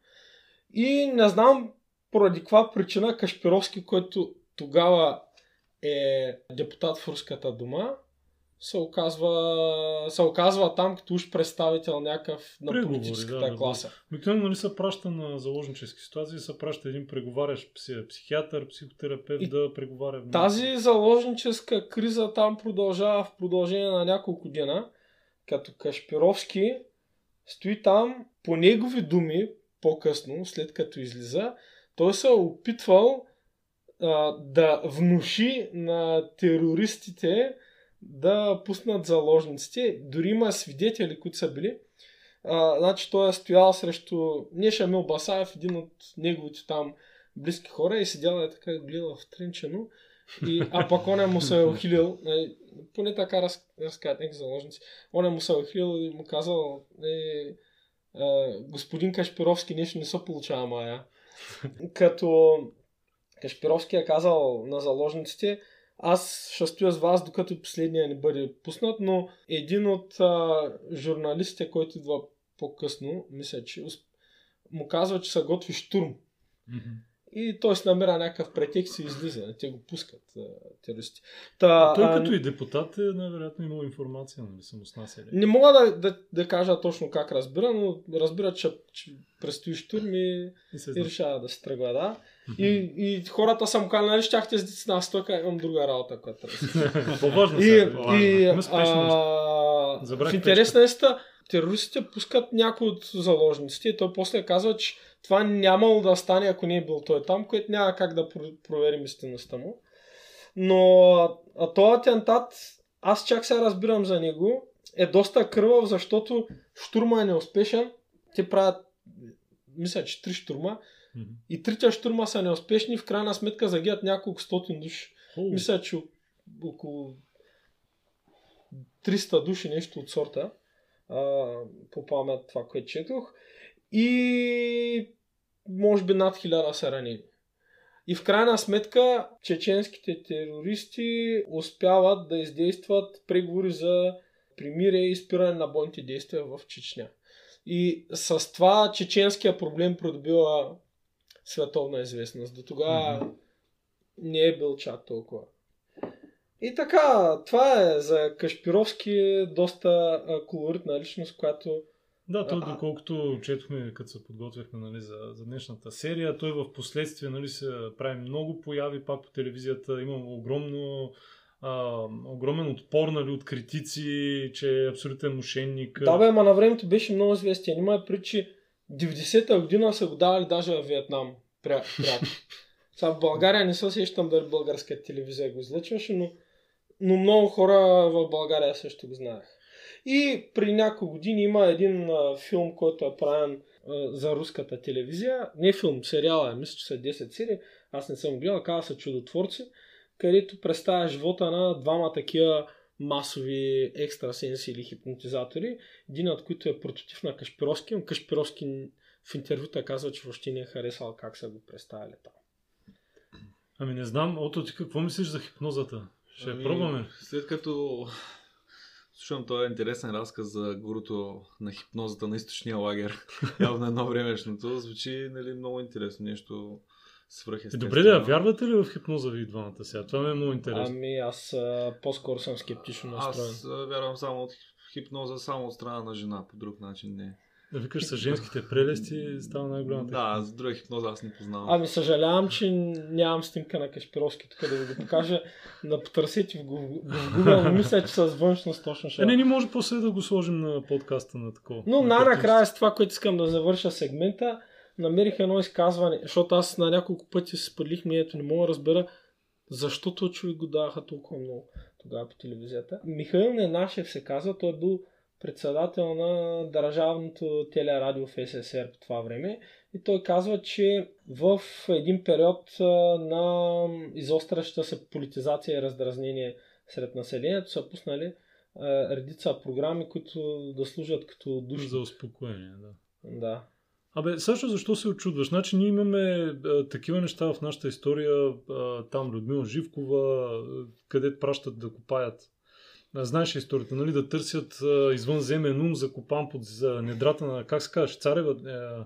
И не знам поради каква причина Кашпировски, който тогава е депутат в Руската дума, се оказва, се оказва там като уж представител някакъв на Преговори, политическата да, да, класа. Обикновено нали се праща на заложнически ситуации, се праща един преговарящ пси- психиатър, психотерапевт И да преговаря. вместо. Тази заложническа криза там продължава в продължение на няколко дена, като Кашпировски стои там, по негови думи, по-късно, след като излиза, той се е опитвал а, да внуши на терористите да пуснат заложниците. Дори има свидетели, които са били. А, значи той е стоял срещу не Шамил Басаев, един от неговите там близки хора и седял е така гледал в тренчено. И, а пък он му се е ухилил, нали, поне така раз, разказват някакви заложници, он му се е ухилил и му казал, е, е, господин Кашпировски нещо не се получава, Мая. Като Кашпировски е казал на заложниците, аз ще стоя с вас, докато последния не бъде пуснат, но един от а, журналистите, който идва по-късно, мисля, че му казва, че се готви штурм. Мгм. И той се намира някакъв претекст и излиза. Те го пускат терористи. Та, Той а, като и депутат е най-вероятно имал информация, нали, самоснасяли. Не мога да, да, да кажа точно как разбира, но разбира, че, че предстои штурм и, И решава да се тръгва, да. И, и хората са му казали, нали щяхте с на стойка, имам друга работа, която. <laughs> По-важно И, сега. и а, в интерес на истина, терористите пускат някои от заложниците и той после казва, че това нямало да стане, ако не е бил той там, което няма как да про- проверим истинността му. Но а, този атентат, аз чак сега разбирам за него, е доста кръвав, защото штурма е неуспешен. Те правят, мисля, че три штурма Мгм. и трите штурма са неуспешни, в крайна сметка загиват няколко стотин души. О, Мисля, че около 300 души нещо от сорта. А, по памет това, което четох. И може би над 1000 са ранени. И в крайна сметка чеченските терористи успяват да издействат преговори за примирие и спиране на бойните действия в Чечня. И с това чеченския проблем придобива световна известност. До тогава Мгм. не е бил чак толкова. И така, това е за Кашпировски доста колоритна личност, която Да, то А- доколкото четохме, като се подготвяхме нали, за, за днешната серия, той в последствие нали, се прави много появи пак по телевизията, има огромно, а, огромен отпор нали, от критици, че е абсолютен мошенник. Да, бе, ма на времето беше много известен. Има при, че 90-та година са го давали даже в Виетнам. Пря, пряко. <laughs> Сега в България не се сещам дали българска телевизия го излъчваше, но, но много хора в България също го знаех. И при няколко години има един а, филм, който е правен а, за руската телевизия. Не филм, сериала е, мисля, че са 10 серии. Аз не съм гледал, казва се Чудотворци, където представя живота на двама такива масови екстрасенси или хипнотизатори, един от които е прототив на Кашпировски, но Кашпировски в интервюта казва, че въобще не е харесал как са го представили там. Ами не знам, Ото ти какво мислиш за хипнозата? Ще Ами, пробваме. След като слушам този интересен разказ за гурото на хипнозата на източния лагер, <laughs> явно едно времешното, звучи нали, много интересно, нещо Е, свръхестествено. добре да, вярвате ли в хипноза ви двамата сега? Това ми е много интересно. Ами аз а, по-скоро съм скептично настроен. Аз а, вярвам само от хипноза, само от страна на жена, по друг начин не. Да викаш с женските прелести става най-голямата. Да, за друга хипноза аз не познавам. Ами съжалявам, че нямам снимка на Кашпировски тук да ви го покажа. Да потърсите в Google, но мисля, че с външност точно ще. Е, не, не може после да го сложим на подкаста на такова. Но на най-накрая с това, което искам да завърша сегмента, намерих едно изказване, защото аз на няколко пъти се споделих мнението, не мога да разбера защо този човек го даваха толкова много тогава по телевизията. Михаил Ненашев се казва, той е бил председател на държавното телерадио в СССР по това време и той казва, че в един период на изостряща се политизация и раздразнение сред населението са пуснали а, редица програми, които да служат като души. За успокоение, да. Да. Абе, също защо се очудваш? Значи ние имаме а, такива неща в нашата история, а, там Людмила Живкова, а, където пращат да копаят. Знаеш историята, нали? Да търсят а, извънземен ум закопан под за недрата на, как се казваш, царева, е,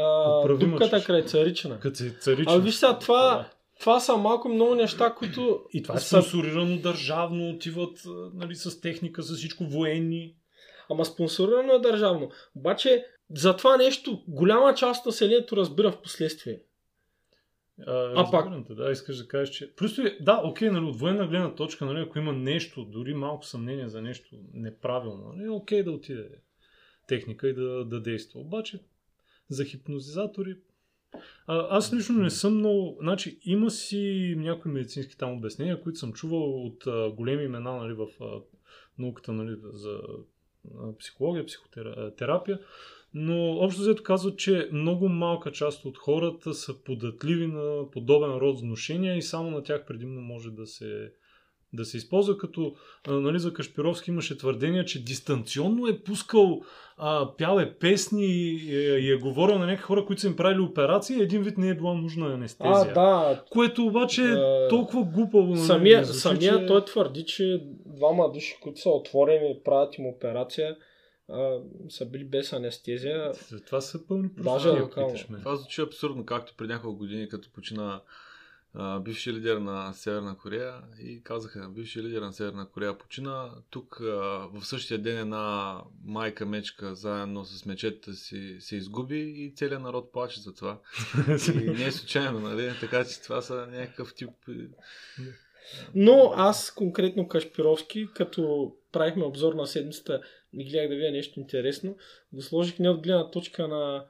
А, дупката край царична. като царична. А виж сега, това, Да. това са малко много неща, които... И това е са- спонсорирано държавно, отиват нали, с техника, с всичко военни. Ама спонсорирано е държавно. Обаче, за това нещо голяма част от населението разбира в последствие. А, пак- да, искаш да кажеш, че... Просто е, да, окей, нали, от военна гледна точка, нали, ако има нещо, дори малко съмнение за нещо неправилно, нали, окей да отиде техника и да, да действа. Обаче, за хипнозизатори, а, аз лично не съм много... Значи, има си някои медицински там обяснения, които съм чувал от а, големи имена нали, в а, науката нали, за психология, психотерапия, но общо взето казват, че много малка част от хората са податливи на подобен род вношения и само на тях предимно може да се, да се използва, като а, нали, за Кашпировски имаше твърдение, че дистанционно е пускал, а, пял е песни и, е- и е говорил на някакви хора, които са им правили операции и един вид не е била нужна анестезия. А, да. Което обаче е толкова глупаво. нали, Самия, ми звучи, самия че- той твърди, че двама души, които са отворени, правят им операция, а, са били без анестезия. Това са пълни ме. Това звучи абсурдно, както преди няколко години, като почина а, бивши лидер на Северна Корея и казаха, бивши лидер на Северна Корея почина. Тук в същия ден една майка мечка заедно с мечетата си се изгуби и целият народ плаче за това. <laughs> И не е случайно, нали? Така че това са някакъв тип... Но аз конкретно Кашпировски, като правихме обзор на седмицата, не гледах да видя нещо интересно, го сложих не от гледна точка на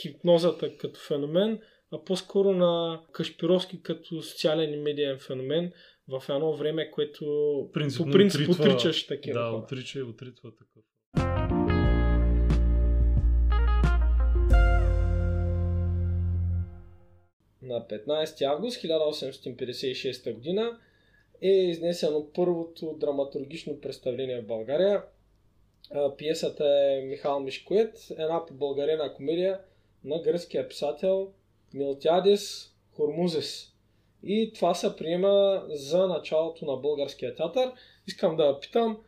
хипнозата като феномен, а по-скоро на Кашпировски като социален и медиен феномен в едно време, което Принципно по принцип отритва- отричаш такива Да, отрича и отритва такъв. на 15 август 1856 година е изнесено първото драматургично представление в България. Пиесата е Михал Мишкоет, една побългарена комедия на гръцкия писател Милтиадис Хормузес. И това се приема за началото на българския театър. Искам да питам,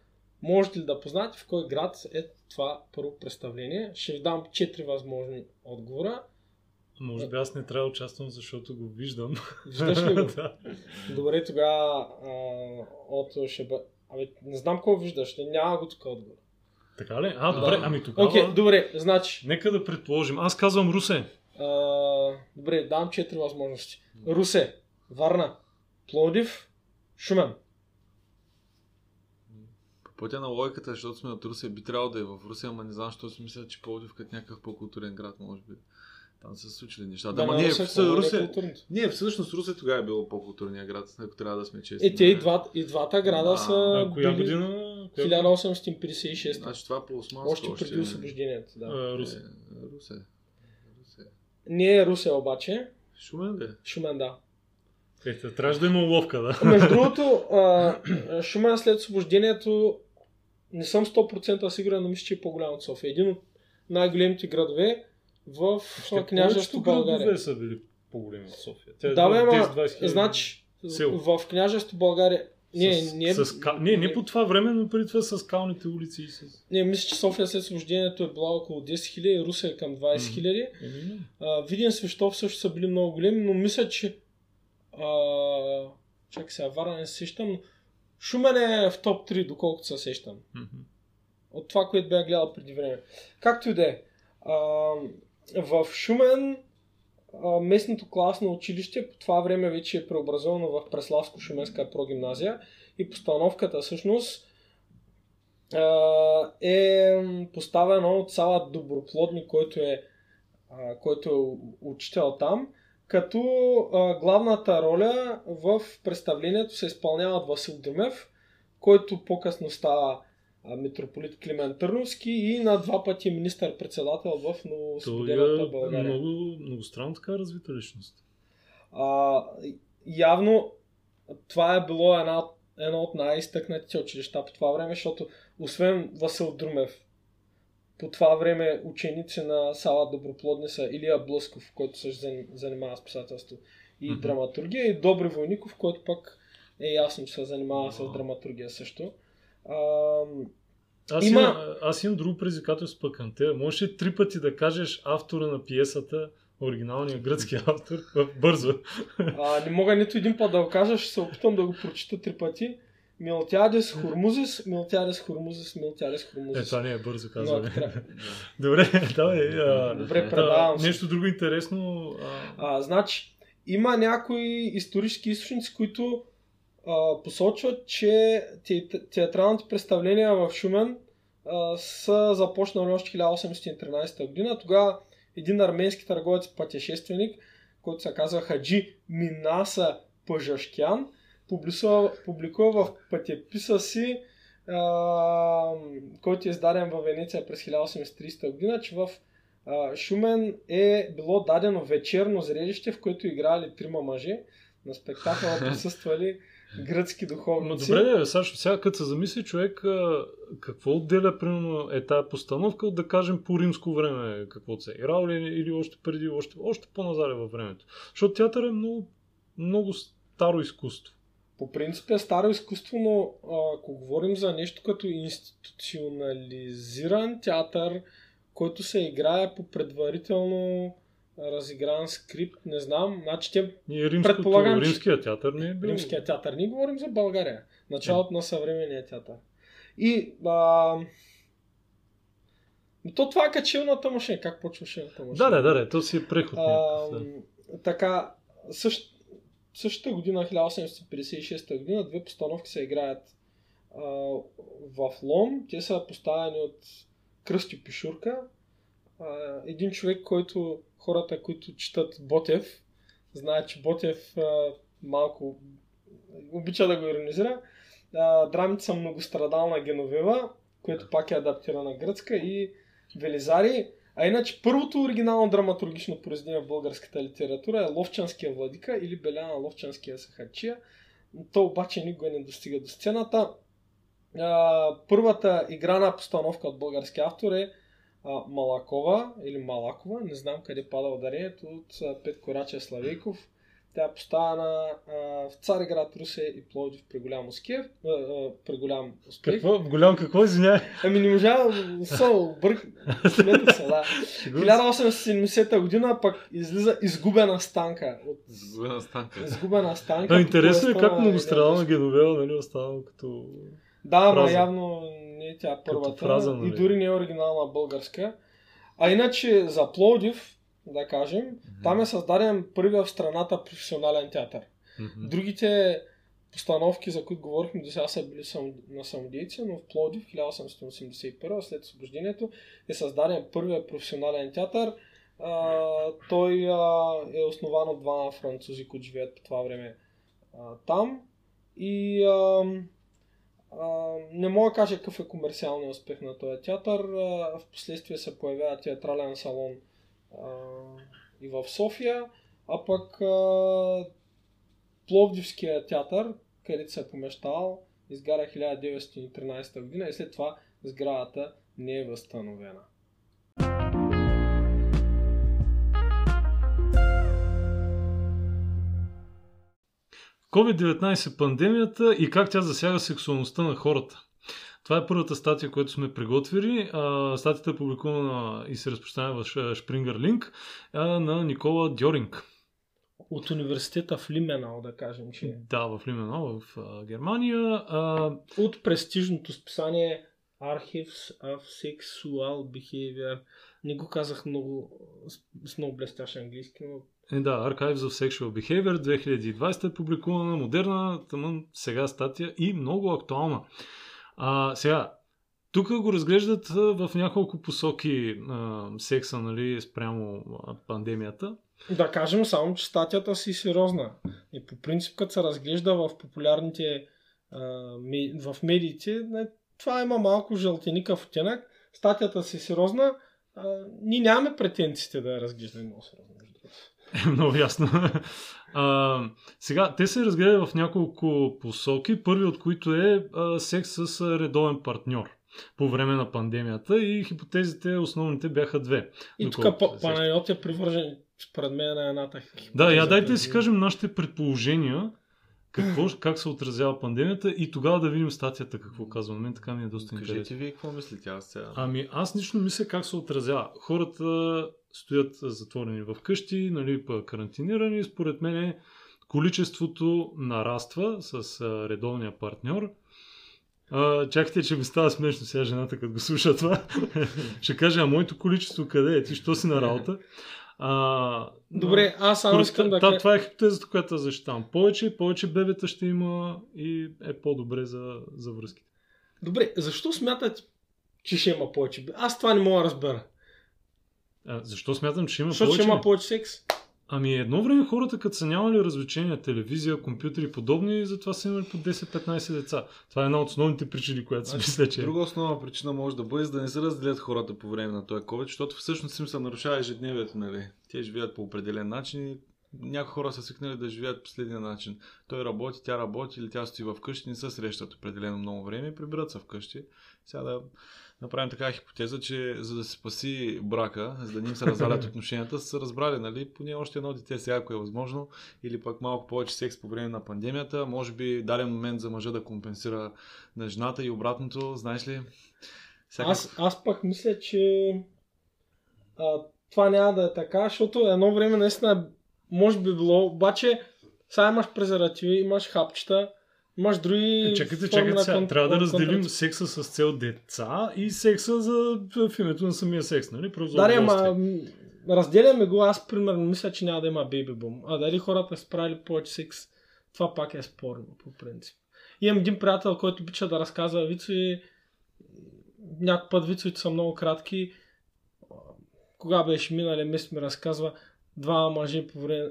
можете ли да познаете в кой град е това първо представление? Ще ви дам четири възможни отговора. Може би аз не трябва да участвам, защото го виждам. Виждаш ли <laughs> го? да. Добре, тогава а, от ще бъ... Абе, не знам какво виждаш, няма го тук отговор. Така ли? А, добре, ами тогава... Окей, добре, значи. Нека да предположим. Аз казвам Русе. А, добре, дам четири възможности. Русе, Варна, Плодив, Шумен. По пътя на логиката, защото сме от Русия, би трябвало да е в Русия, ама не знам, защо си мисля, че Пловдив като някакъв по-културен град, може би. Там са случили неща. Да, ама не, ние, Русе, в Русе, е ние всъщност Русе тогава е било по-културния град, ако трябва да сме честни. Е, те и, два, и двата града А, са А, коя били година? Коя 1856. Значи това по османско Още преди освобождението, да. А, Русе. Е, Русе. Не е Русе обаче, Шумен де. Шумен да. Ето, трябваше да има уловка, да. Между другото, а, Шумен след освобождението не съм 100% сигурен, но мисля, че е по-голям от София. Един от най-големите градове в Ще княжество повечето България. градове са били по-големи от София. Тя Да, бе, ама, 10-20 хиляди. значи, Село. в княжество България... Не, с, не, с, ка... не, не по това време, но преди това с скалните улици и с... не, мисля, че София след освобождението е била около 10 000, Русе е към 20 000. Еми, не. А, Видин Свещов също са били много големи, но мисля, че... А, чакай сега, Варна не се сещам, Шумен е в топ 3, доколкото се сещам. От това, което бях гледал преди време. Както и да е. В Шумен местното класно училище по това време вече е преобразовано в Преславско-Шуменска прогимназия и постановката всъщност е поставена от Сава Доброплодни, който е, който е учител там, като главната роля в представлението се изпълнява от Васил Димев, който по-късно става митрополит Климент Търновски и на два пъти министър-председател в Той новосвободената е България. много, много странно така развита личност. А, явно това е било една, едно от най-изтъкнатите училища по това време, защото освен Васил Друмев, по това време ученици на Сала Доброплодни са Илия Блъсков, който също зан- занимава с писателство и Мгм. драматургия, и Добри Войников, който пък е ясно, че се занимава с Вау. драматургия също. А, Аз, Има- имам, аз имам друго предизвикателство пък към те. Можеш ли три пъти да кажеш автора на пиесата, оригиналния гръцки автор, бързо? а, не мога нито един път да го кажа, ще се опитам да го прочита три пъти. Милтиадес Хормузис, Милтиадес Хормузис, Милтиадес Е, Хормузис. това не е бързо Но, трябва- <laughs> Добре, давай. А, Добре, предавам се. Нещо друго интересно. А, А, значи, има някои исторически източници, които а, посочват, че те, театралните представления в Шумен а, са започнали още 1813 година. Тогава един арменски търговец пътешественик, който се казва Хаджи Минаса Пъжашкян, публикува, публикува в пътеписа си, а, който е издаден в Венеция през 1830 година, че в а, Шумен е било дадено вечерно зрелище, в което играли трима мъже. На спектакъла <laughs> присъствали гръцки духовници. добре, да, Сашо, сега като се замисли човек, какво отделя, примерно, е тая постановка да кажем, по римско време, какво се е играл или, или още преди, още, още по-назаре във времето. Защото театър е много, много старо изкуство. По принцип е старо изкуство, но ако говорим за нещо като институционализиран театър, който се играе по предварително разигран скрипт, не знам, значи те Ние римското, Предполагам, римския театър не е бил. римския театър. Ние говорим за България. Началото на съвременния театър. И а, то това е качилната машина. Как почваше на машина? Да, да, да, да, то си е преход. А, така, същ, същата година, 1856 година, две постановки се играят а, в Лом. Те са поставени от Кръсти Пишурка. А, един човек, който хората, които четат Ботев, знаят, че Ботев а, малко обича да го иронизира. А, драмите са многострадална Геновева, което пак е адаптирана гръцка и Велизари. А иначе първото оригинално драматургично произведение в българската литература е Ловчанския владика или Беляна Ловчанския сахачия. То обаче никога не достига до сцената. А, първата играна постановка от български автор е а, Малакова или Малакова, не знам къде пада ударението, от а, Петко Раче Славейков. Тя е поставена в Цареград, Русе и Пловдив при голям успех. При голям успех. Какво? Голям какво, извиняй? Ами не можа, со, бърк, смета се, да. 1870 година пък излиза изгубена станка. От... Изгубена станка. Изгубена станка. А, интересно е как на многостранна Ядовски. геновела, нали, останало като... Да, фраза. явно е тя първата. фраза, и нали? дори не е оригинална българска. А иначе за Пловдив, да кажем, там е създаден първия в страната професионален театър. Мгм. Другите постановки, за които говорихме до сега са били сам, на самодейци, но в Пловдив 1881, след освобождението, е създаден първия професионален театър. А, той а, е основан от двама французи, които живеят по това време а, там. И а, не мога да кажа какъв е комерциалният успех на този театър. А, в последствие се появява театрален салон а, и в София, а пък а, Пловдивския театър, където се е помещавал, изгаря 1913 година и след това сградата не е възстановена. COVID-19 пандемията и как тя засяга сексуалността на хората. Това е първата статия, която сме приготвили. Статията е публикувана и се разпространява в Ш- Springer Link а, на Никола Дьоринг. От университета в Лименал, да кажем, че Да, в Лименал, в Германия. От престижното списание Archives of Sexual Behavior. Не го казах много с много блестящ английски, но е, да, Archives of Sexual Behavior 2020 е публикувана, модерна, тъмън сега статия и много актуална. А, сега, тук го разглеждат в няколко посоки а, секса, нали, спрямо пандемията. Да кажем само, че статията си сериозна. И по принцип, като се разглежда в популярните а, в медиите, не, това има малко жълтеникъв оттенък. Статията си сериозна. А, ние нямаме претенциите да я разглеждаме много сериозно. Е <laughs> много ясно. А, сега, те се разгледат в няколко посоки, първи от които е а, секс с редовен партньор по време на пандемията и хипотезите основните бяха две. И тук. Панайот е привържен според мен на едната хипотеза. Да, я дайте да си тази- кажем нашите предположения, какво, как се отразява пандемията и тогава да видим статията какво казва. На мен така ми е доста интересно. Кажете ви какво мислите аз сега. Ами аз лично мисля как се отразява. Хората стоят затворени в къщи, нали, карантинирани. Според мен количеството нараства с редовния партньор. А, чакайте, че ми става смешно сега жената, като го слуша това. <laughs> Ще каже, а моето количество къде е? Ти що си на работа? А, Добре, аз само искам да та-. Това е хипотезата, която защитавам. Повече, повече бебета ще има и е по-добре за, за връзките. Добре, защо смятате, че ще има повече? Аз това не мога да разбера. А, защо смятам, че има Защото повече? ще има повече секс? Ами едно време хората, като са нямали развлечения, телевизия, компютри и подобни, затова са имали по 10-15 деца. Това е една от основните причини, която си мисля, че... Друга основна причина може да бъде за да не се разделят хората по време на този COVID, защото всъщност им се нарушава ежедневието, нали? Те живеят по определен начин и някои хора са свикнали да живеят по следния начин. Той работи, тя работи или тя стои в къщи, не се срещат определено много време и прибират се вкъщи. Сега да направим такава хипотеза, че за да се спаси брака, за да не им се развалят <laughs> отношенията, са разбрали, нали, поне още едно дете сега, ако е възможно, или пък малко повече секс по време на пандемията, може би даден момент за мъжа да компенсира на жената и обратното, знаеш ли? Всяка... Аз, аз пък мисля, че а, това няма да е така, защото едно време наистина може би било, обаче сега имаш презервативи, имаш хапчета, имаш други Е, Чакайте, чакайте сега. кон- Трябва да разделим контрац- секса с цел деца и секса за, в името на самия секс, нали? Просто Да, ама разделяме го, аз примерно мисля, че няма да има бейби бум. А дали хората са правили повече секс, това пак е спорно по принцип. Имам един приятел, който обича да разказва вицови. Някой път вицовете са много кратки. Кога беше миналия месец ми разказва два мъже по време... <laughs>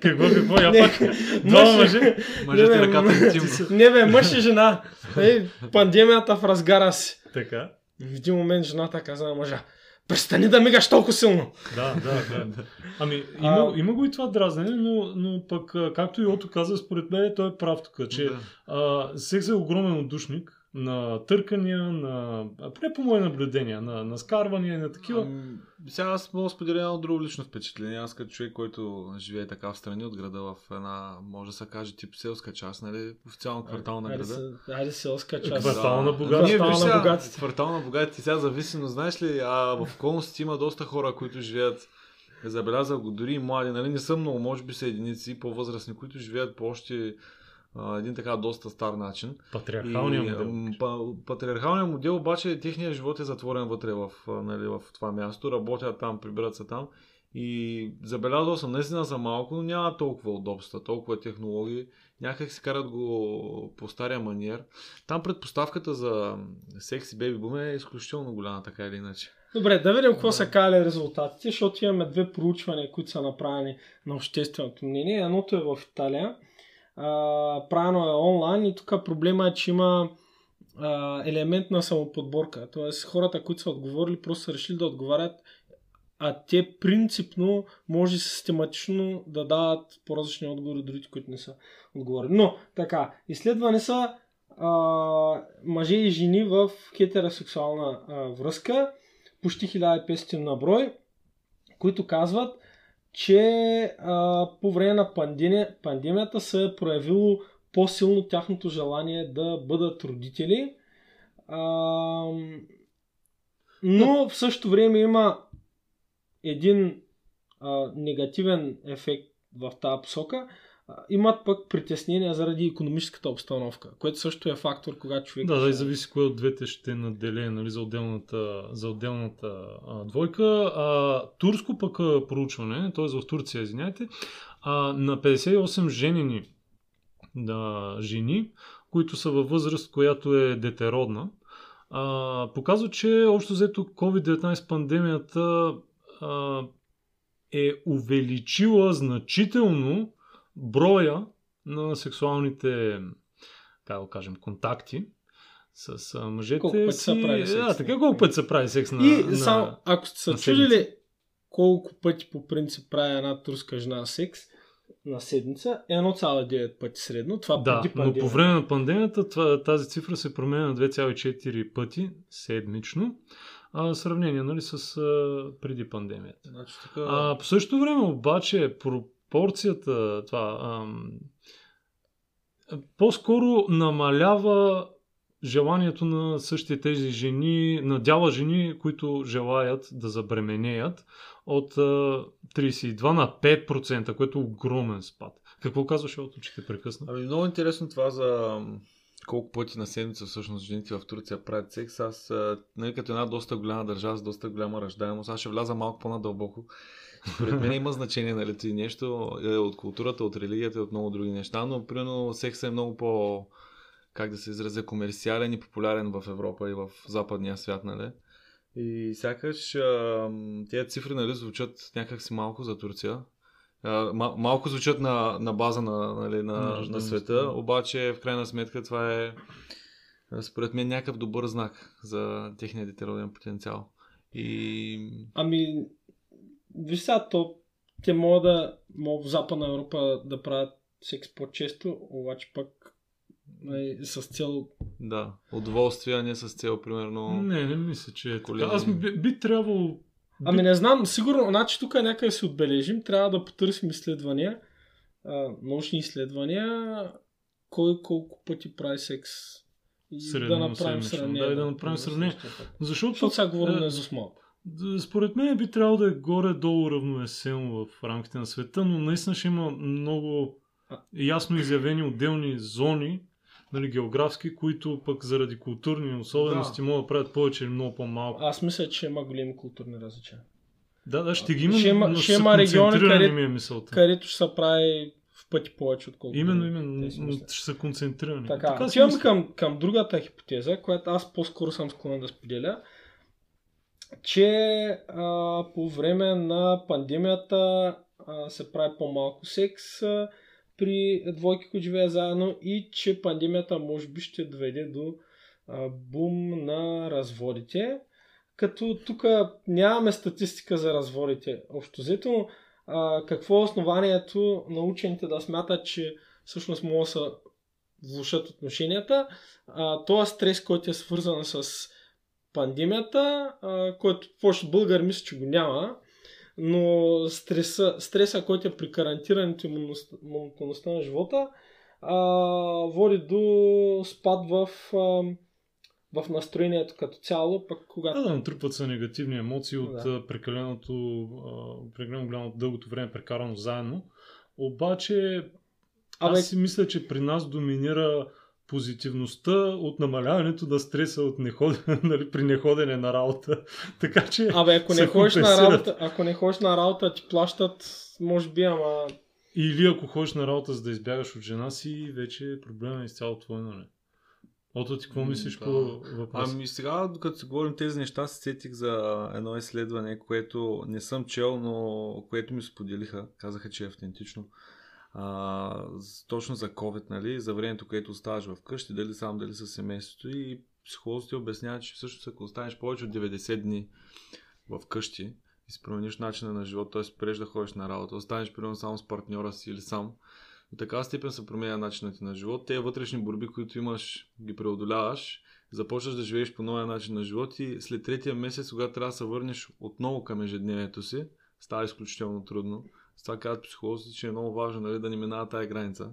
Какво, какво? Я пак. Два мъже. Мъжете ръката интимно. Не бе, мъж и жена. Е, пандемията в разгара си. Така. В един момент жената каза на мъжа, престани да мигаш толкова силно. Да, да, да. <laughs> Ами, има, А- има го и това дразнене, но, но пък, както и Ото каза, според мен той е прав тук, че Да. а, секс е огромен отдушник на търкания, на, поне по мое наблюдение, на, на скарвания и на такива. Ами, Сега аз мога да споделя едно друго лично впечатление. Аз като човек, който живее така в страни от града, в една, може да се каже, тип селска част, нали, официално квартал на града. Айде селска част. Квартал на богатите. Квартал на богатите. Квартал на богатите. Сега зависи, но знаеш ли, а в околностите има доста хора, които живеят Забелязал го дори и млади, нали не са много, може би са единици по-възрастни, които живеят по още а, един така доста стар начин. Патриархалният модел. па, патриархалният модел обаче техният живот е затворен вътре в, нали, в това място, работят там, прибират се там. И забелязал съм, наистина за малко, но няма толкова удобства, толкова технологии. Някак си карат го по стария маниер. Там предпоставката за секси беби бум е изключително голяма, така или иначе. Добре, да видим какво са казали резултатите, защото имаме две проучвания, които са направени на общественото мнение. Едното е в Италия, а, правено е онлайн и тук проблема е, че има а, елемент на самоподборка. Тоест хората, които са отговорили, просто са решили да отговарят, а те принципно може систематично да дават по-различни отговори от другите, които не са отговорили. Но, така, изследване са а, мъже и жени в хетеросексуална а, връзка почти 1500 на брой, които казват, че а, по време на пандемия, пандемията се е проявило по-силно тяхното желание да бъдат родители. А, но в същото време има един а, негативен ефект в тази посока. Имат пък притеснения заради економическата обстановка, което също е фактор, когато човек... Да, да, и ще- зависи кое от двете ще наделе нали, за отделната, за отделната а, двойка. А, турско пък проучване, т.е. в Турция, извиняйте, а, на 58 женени да, жени, които са във възраст, която е детеродна, а, показва, че общо взето COVID-19 пандемията а, е увеличила значително броя на сексуалните, как да кажем, контакти с а, мъжете Колко пъти си. са правили секс? Да, така колко пъти са прави секс на, И на... само, ако сте се на чудили колко пъти по принцип прави една турска жена секс на седмица, е 1,9 пъти средно. Това Да, преди но по време на пандемията това, тази цифра се променя на 2,4 пъти седмично, а, сравнение нали, с а, преди пандемията. Значи, така... А, по същото време обаче пропорцията, това, ам, по-скоро намалява желанието на същите тези жени, на дяла жени, които желаят да забременеят от а, 32 на 5%, което е огромен спад. Какво казваше от очите прекъсна? Ами много интересно това за колко пъти на седмица всъщност жените в Турция правят секс. Аз, нали, като една доста голяма държава с доста голяма ръждаемост, аз ще вляза малко по-надълбоко. Според мен има значение, нали, и нещо е, от културата, от религията и от много други неща, но примерно секса е много по, как да се изразя, комерциален и популярен в Европа и в западния свят, нали. И сякаш тези цифри нали, звучат някакси малко за Турция. Мал- малко звучат на, на база на, нали, На на, света, обаче в крайна сметка това е според мен някакъв добър знак за техния детероден потенциал. И Ами, виж сега, то, те могат да, могат в Западна Европа да правят секс по-често, обаче пък нали, с цел да, удоволствие, а не с цел, примерно. Не, не мисля, че е така. Аз би, би трябвало... Ами не знам, сигурно, значи тук някъде си отбележим, трябва да потърсим изследвания, а, научни изследвания, кой колко пъти прави секс. И Средно да направим сравнение. Да, и да направим сравнение. Защото, Защото сега говорим е, на Езус малко. д- според мен би трябвало да е горе-долу равновесено в рамките на света, но наистина ще има много ясно изявени отделни зони, нали, географски, които пък заради културни особености могат да правят повече или много по-малко. Аз мисля, че има големи културни различия. Да, да, ще ги има, Ще има- но ще има региони, където- ми е мисълта. Където ще се прави в пъти повече, отколкото. Именно, именно, ще са концентрирани. Така, отивам мисля. към, към другата хипотеза, която аз по-скоро съм склонен да споделя, че а, по време на пандемията а, се прави по-малко секс а, при двойки, които живеят заедно и че пандемията може би ще доведе до а, бум на разводите. Като тук нямаме статистика за разводите. Общо взето, какво е основанието на учените да смятат, че всъщност могат да се влушат отношенията. А, това стрес, който е свързан с пандемията, а, който повече българ мисля, че го няма, но стреса, стреса който е при карантирането и монотонността на живота, а, води до спад в, а, в настроението като цяло, пък когато... Да, да, натрупват се негативни емоции от да. прекаленото, прекалено голямо дългото време прекарано заедно. Обаче Абе... аз си мисля, че при нас доминира позитивността от намаляването на стреса от неход... <laughs> нали, при неходене на работа. <laughs> така че. Абе, ако не ходиш на работа, ако не ходиш на работа, ти плащат, може би, ама. Или ако ходиш на работа, за да избягаш от жена си, вече проблема е изцяло твой, нали? Ото ти какво мислиш да. по въпроса? Ами сега, докато си говорим тези неща, се сетих за едно изследване, което не съм чел, но което ми споделиха. Казаха, че е автентично а, точно за COVID, нали, за времето, което оставаш в къщи, дали сам, дали със семейството и психолозите обясняват, че всъщност ако останеш повече от 90 дни в къщи и си промениш начина на живота, т.е. спреш да ходиш на работа, останеш примерно само с партньора си или сам, до такава степен се променя начинът ти на живот. Те вътрешни борби, които имаш, ги преодоляваш, започваш да живееш по новия начин на живот и след третия месец, когато трябва да се върнеш отново към ежедневието си, става изключително трудно. С това казват психолозите, че е много важно нали, да ни минава тая граница.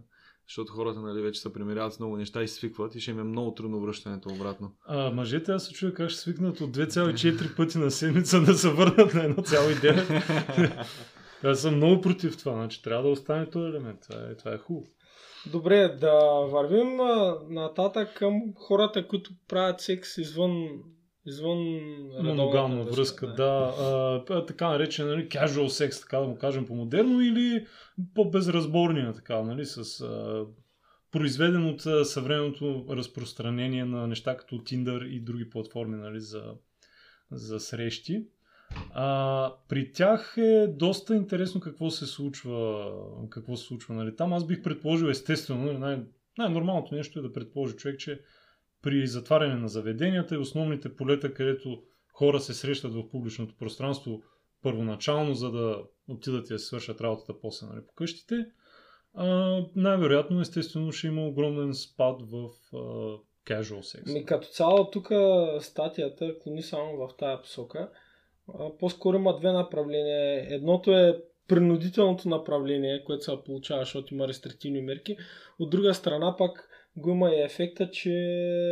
Защото хората нали, вече се примиряват с много неща и свикват и ще им е много трудно връщането обратно. А мъжете, аз се чуя как ще свикнат от 2,4 пъти на седмица да се върнат на 1,9. <laughs> аз съм много против това, значи трябва да остане този елемент. Това е, това е хубаво. Добре, да вървим нататък към хората, които правят секс извън извън моногамна връзка, да. А, така наречен нали, casual sex, така да му кажем по-модерно, или по-безразборния, така, нали, с а, произведен от а, съвременното разпространение на неща като Tinder и други платформи нали, за, за срещи. А, при тях е доста интересно какво се случва. Какво се случва нали. Там аз бих предположил естествено, нали, най- най-нормалното нещо е да предположи човек, че при затваряне на заведенията и основните полета, където хора се срещат в публичното пространство първоначално, за да отидат и да свършат работата после нали, по къщите, а, най-вероятно, естествено, ще има огромен спад в а, casual sex. Ми, като цяло тук статията клони само в тая посока. А, по-скоро има две направления. Едното е принудителното направление, което се получава, защото има рестриктивни мерки. От друга страна пак го има и ефекта, че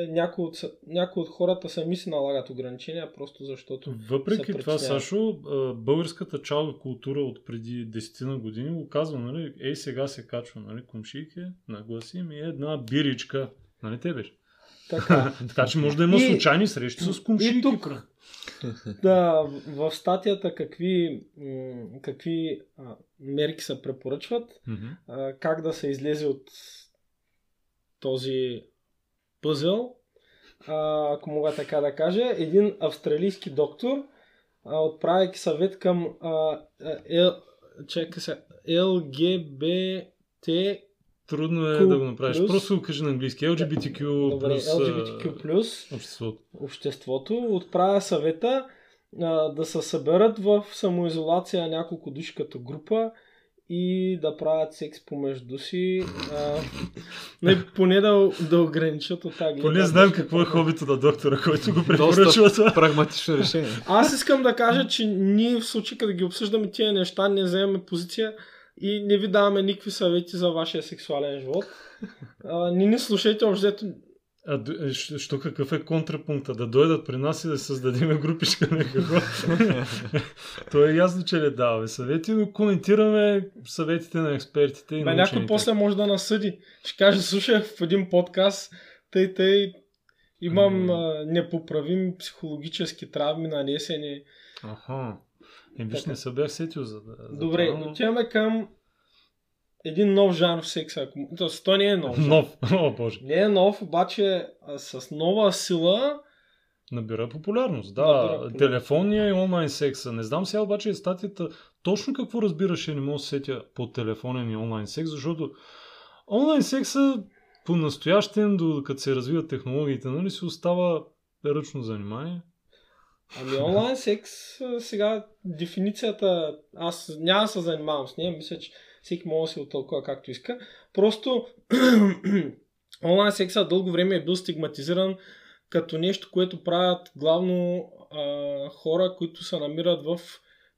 някои от, някои от хората сами си налагат ограничения, просто защото. Въпреки това, Сашо, българската чалга култура от преди 10 на години го казва, нали? Ей, сега се качва, нали? Комшийке, нагласи ми една биричка. Нали те беше? Така. <laughs> така че може да има и, случайни срещи с комшийки. И тук, <laughs> да, в статията какви, какви а, мерки се препоръчват, mm-hmm. а, как да се излезе от този пъзел, а, ако мога така да кажа, един австралийски доктор, а, отправяйки съвет към а, L, чека се, LGBT Трудно е Q+, да го направиш. Просто го кажи на английски. LGBTQ+. Добре, LGBTQ+. Обществото. Обществото отправя съвета а, да се съберат в самоизолация няколко души като група и да правят секс помежду си. А, не, поне да, да ограничат от тази Поне знаем какво е хобито на доктора, който го препоръчва това. прагматично решение. Аз искам да кажа, че ние в случай, като ги обсъждаме тия неща, не вземем позиция и не ви даваме никакви съвети за вашия сексуален живот. А, не ни слушайте, общо а е, що какъв е контрапункта? Да дойдат при нас и да създадем <laughs> групичка на какво? <laughs> То е ясно, че не даваме съвети, но коментираме съветите на експертите. И Бе, някой после може да насъди. Ще каже, слушай, в един подкаст, тъй, тъй, имам mm. непоправим психологически травми, нанесени. Аха. Е, виж, не се бях сетил за да... Добре, това, но... отиваме към един нов жанр в секса. Ако... Тоест, той не е нов. Нов, <laughs> о боже. Не е нов, обаче с нова сила Набира популярност. Да, Набира популярност. телефонния и онлайн секса. Не знам сега обаче статията точно какво разбираше, не мога да сетя по телефонен и онлайн секс, защото онлайн секса по-настоящем, докато се развиват технологиите, нали, се остава ръчно занимание. Ами онлайн секс, сега дефиницията, аз няма да се занимавам с нея, мисля, че всеки може да се отълкува както иска. Просто <clears throat> онлайн секса дълго време е бил стигматизиран като нещо, което правят главно а, хора, които се намират в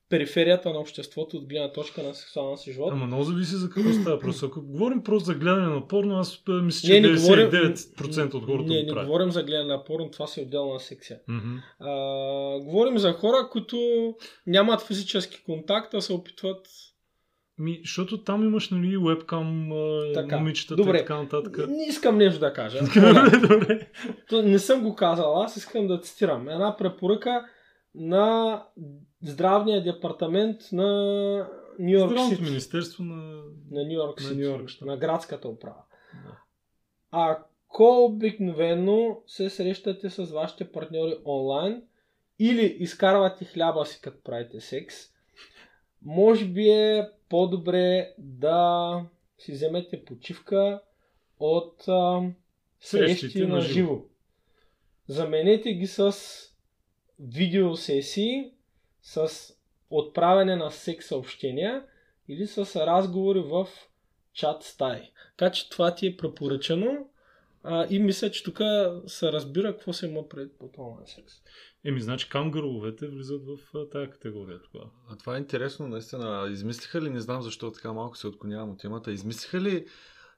периферията на обществото от гледна точка на сексуалния си живот. Ама много зависи за какво става. Просто ако говорим просто за гледане на порно, аз а, мисля, че Не, не 99% от хората не, не правят. говорим за гледане на порно, това си отделна секция. Мгм. А, говорим за хора, които нямат физически контакт, а се опитват Ми, защото там имаш, нали, вебкам, Така. момичетата Добре. и така нататък. Не искам нещо да кажа. <laughs> Добре. То Не съм го казал, аз искам да цитирам. Една препоръка на здравния департамент на Нью Йорк Здравното министерство на... На Нью Йорк На на градската управа. Да. Ако обикновено се срещате с вашите партньори онлайн или изкарвате хляба си като правите секс, може би е по-добре да си вземете почивка от а, срещи Срещите на на живо. Заменете ги с видеосесии, с отправяне на секс съобщения или с разговори в чат стаи. Така че това ти е препоръчано а, и мисля, че тук се разбира какво се има пред под онлайн секс. Еми, значи камгаровете влизат в тая категория тогава. А това е интересно, наистина. Измислиха ли, не знам защо така малко се отклонявам от темата, измислиха ли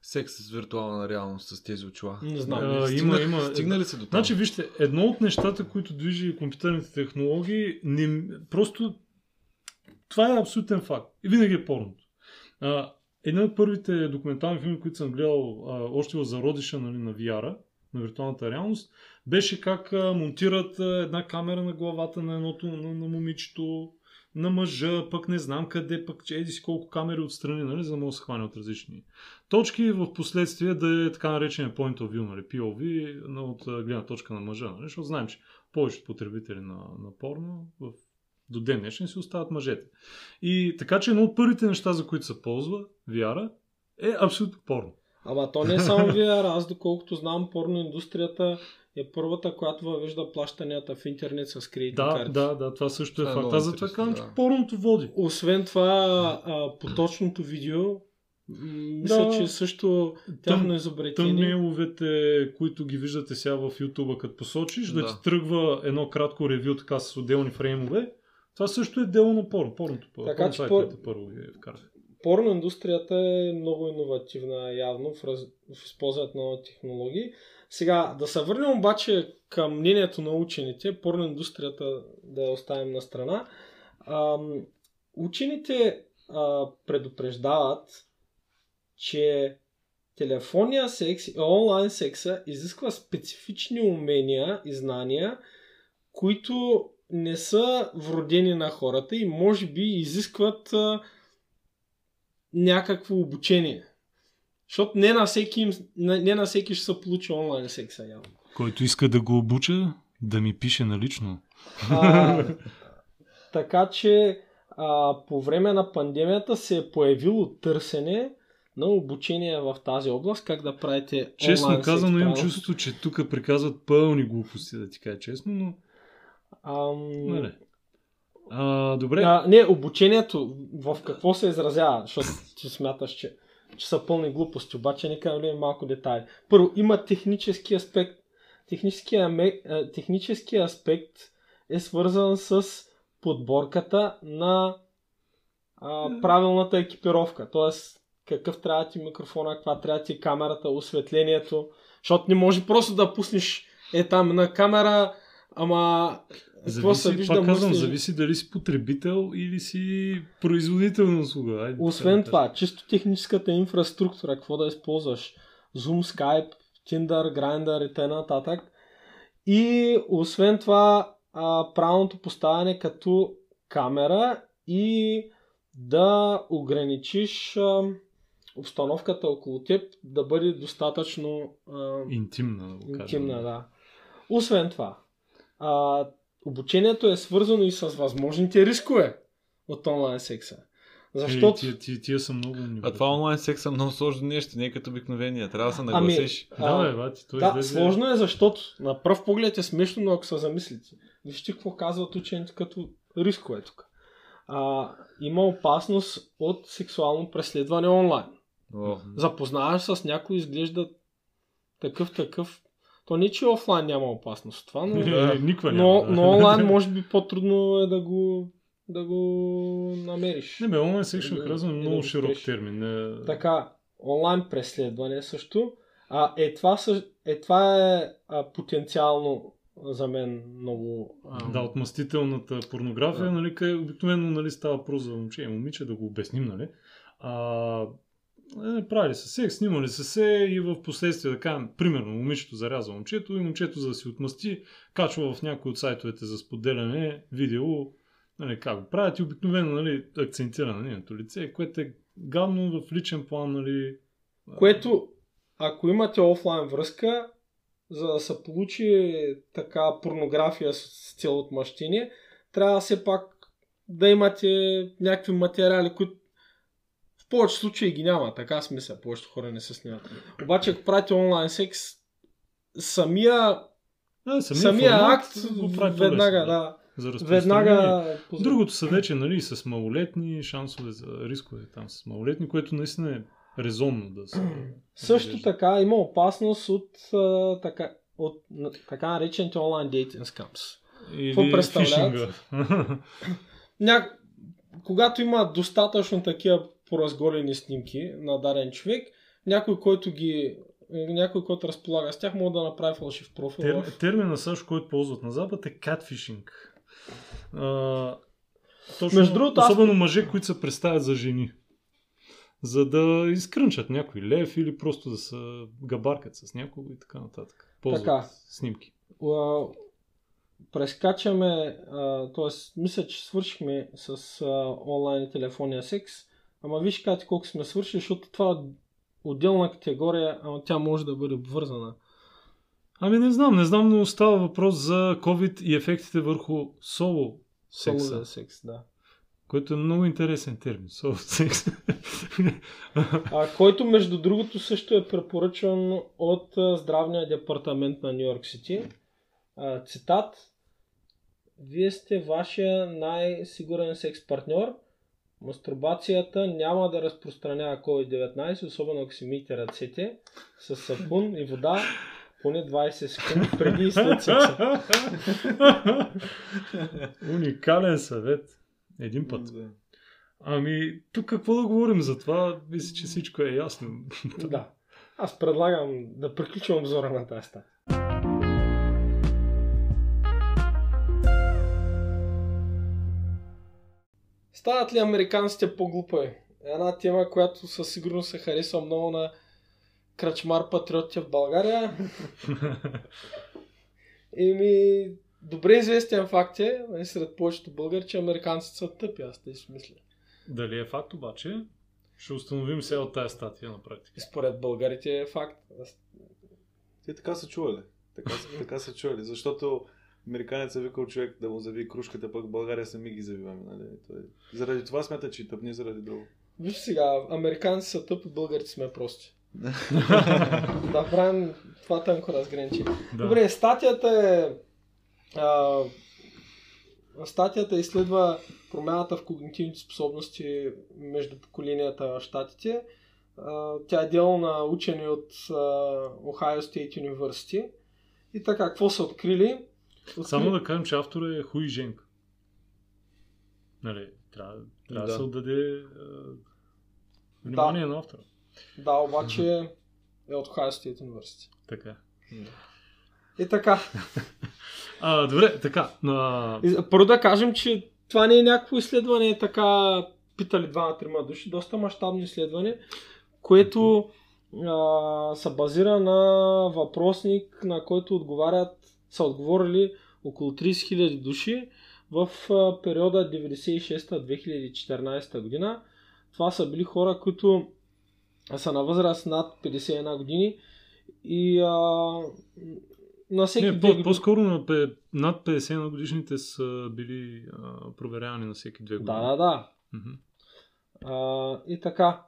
секс с виртуална реалност с тези очила? Не знам. А, Стигна- има, има. Стигна ли се до там? Значи, вижте, едно от нещата, които движи компютърните технологии, не, просто това е абсолютен факт. И винаги е порното. А, един от първите документални филми, които съм гледал а, още в зародиша нали, на VR, на виртуалната реалност, беше как а, монтират а, една камера на главата на едното на, на момичето, на мъжа, пък не знам къде, пък че еди си колко камери отстрани, нали, за да може да се хване от различни точки, в последствие да е така наречения point of view, нали, POV, от гледна точка на мъжа, нали, защото знаем, че повечето потребители на, на порно в, до ден днешен си остават мъжете. И така че едно от първите неща, за които се ползва VR, е абсолютно порно. Ама то не е само <laughs> VR, аз доколкото знам, порно индустрията е първата, която въвежда плащанията в интернет с кредитни Да, карти. да, да, това също е Това е факт. Аз затова казвам, че порното води. Освен това, а, поточното видео, мисля, Да. че също тяхно изобретение. Тъмнеловете, които ги виждате сега в YouTube, като посочиш, да, Да. ти тръгва едно кратко ревю така с отделни фреймове, това също е дело на порно. Порното, Така че пор- първо ги вкарах. Порно индустрията е много иновативна явно в, раз... в използването на нови технологии. Сега, да се върнем обаче към мнението на учените, порно индустрията да я оставим на страна. Ам, учените а, предупреждават, че телефонния секс и онлайн секса изисква специфични умения и знания, които не са вродени на хората и може би изискват а, някакво обучение. Защото не на всеки, им- не на всеки ще се получи онлайн секса явно. Който иска да го обуча, да ми пише налично. А, <laughs> така че а, по време на пандемията се е появило търсене на обучение в тази област, как да правите Честно казано, имам чувството, че тук приказват пълни глупости, да ти кажа честно, но... Ам, Нали. А, добре. А, не, обучението в какво се изразява, защото ти смяташ, че, че са пълни глупости, обаче нека влеем малко детайли. Първо, има технически аспект. Техническия, техническия аспект е свързан с подборката на а, правилната екипировка. Тоест, какъв трябва ти е микрофона, каква трябва ти е камерата, осветлението. Защото не може просто да пуснеш е там на камера, ама какво се вижда пак казвам, мъсли- зависи дали си потребител или си производител на услуга. Айде, Освен така да това, чисто техническата инфраструктура, какво да използваш? Zoom, Skype, Tinder, Grindr и т.н. И освен това, а, правилното поставяне като камера и да ограничиш а, обстановката около теб да бъде достатъчно а, Интимна, да интимна. Да. Освен това, а, обучението е свързано и с възможните рискове от онлайн секса. Защото... Е, тия, тия, тия са много умни. А това онлайн секс са много сложно нещо, не е като обикновения. Трябва да се Ами, нагласиш. Да, бе, бати, той да, излезе... сложно е, защото на пръв поглед е смешно, но ако се замислите. Вижте какво казват учените като рискове тук. А, има опасност от сексуално преследване онлайн. О, Запознаваш с някой, изглежда такъв, такъв. То не, че офлайн няма опасност това, но, <laughs> Е, Никва но, няма. да. но онлайн може би по-трудно е да го, да го намериш. Не бе, онлайн секшн Да, и да много го широк спреш. термин. Не... Така, онлайн преследване също. А, е, това, е, това е а, потенциално за мен много... А, Да, отмъстителната порнография, Да. нали, къде обикновено нали, става въпрос за момче и момиче, да го обясним, нали. А, е, правили са секс, снимали са се и в последствие да кажем, примерно, момичето зарязва момчето и момчето за да си отмъсти, качва в някои от сайтовете за споделяне видео, нали, как го правят и обикновено нали, акцентира на нейното лице, което е гадно в личен план, нали. Което, ако имате офлайн връзка, за да се получи така порнография с, цел отмъщение, трябва все пак да имате някакви материали, които повече случаи ги няма. Така мисля, повечето хора не се снимат. Обаче, ако правите онлайн секс, самия, Да, самия, формат акт го прави веднага, да, за веднага... Другото са вече нали, с малолетни шансове за рискове там с малолетни, което наистина е резонно да се... Също така има опасност от, а, така, от така наречените онлайн дейтинг скамс. Или представляват? <laughs> Ня... Когато има достатъчно такива поразголени снимки на даден човек, някой, който ги някой, който разполага с тях, може да направи фалшив профил. Тер, в... термина също, който ползват на Запад е catfishing. А, точно, Между другото, аз- особено мъже, които се представят за жени. За да изкрънчат някой лев или просто да се габаркат с някого и така нататък. Ползват Така. снимки. А, прескачаме, т.е. мисля, че свършихме с а, онлайн и телефонния секс, ама виж кати колко сме свършили, защото това е отделна категория, ама тя може да бъде обвързана. Ами не знам, не знам, но става въпрос за COVID и ефектите върху соло секса. Соло секс, да. Което е много интересен термин. Соло секс. А, който между другото също е препоръчан от здравния департамент на Нью Йорк Сити. Цитат Вие сте вашия най-сигурен секс партньор. Мастурбацията няма да разпространява COVID-19, особено ако си миете ръцете с сапун и вода поне 20 секунди преди и след секса. Уникален съвет. Един път. Да. Ами, тук какво да говорим за това? Мисля, че всичко е ясно. Да. Аз предлагам да приключим обзора на тази статия. Стават ли американците по-глупави? Една тема, която със сигурност се харесва много на кръчмар патриотите в България. <laughs> Еми, добре известен факт е, нали, сред повечето българи, че американците са тъпи, аз те си мисля. Дали е факт обаче? Ще установим сега от тази статия на практика. И според българите е факт. Те така са чували. Така, са- така са чували. Защото американец е викал човек да му зави кружката, пък в България сами ги завиваме. Нали? Той... Заради това смята, че е тъп, не заради друго. Виж сега, американци са тъпи, българите сме прости. <laughs> да правим това тънко разграничение. Да. Добре, статията е... А, статията изследва промяната в когнитивните способности между поколенията в щатите. А, тя е дело на учени от а, Ohio State University. И така, какво са открили? Само да кажем, че автор е Хуи Женка. Нали, трябва, трябва да. Да. се отдаде е, внимание на автора. Да, обаче е от Ohio State University. Така. И така, <laughs> А, добре, така. На... Първо да кажем, че това не е някакво изследване, така питали двама-трима души, доста мащабно изследване, което а, се базира на въпросник, на който отговарят, са отговорили около 30 000 души в периода 96-2014 година. Това са били хора, които са на възраст над 51 години и а, на всеки Не, по, по-скоро на пе, над 50 на годишните са били а, проверявани на всеки две години. Да, да, да. А, и така.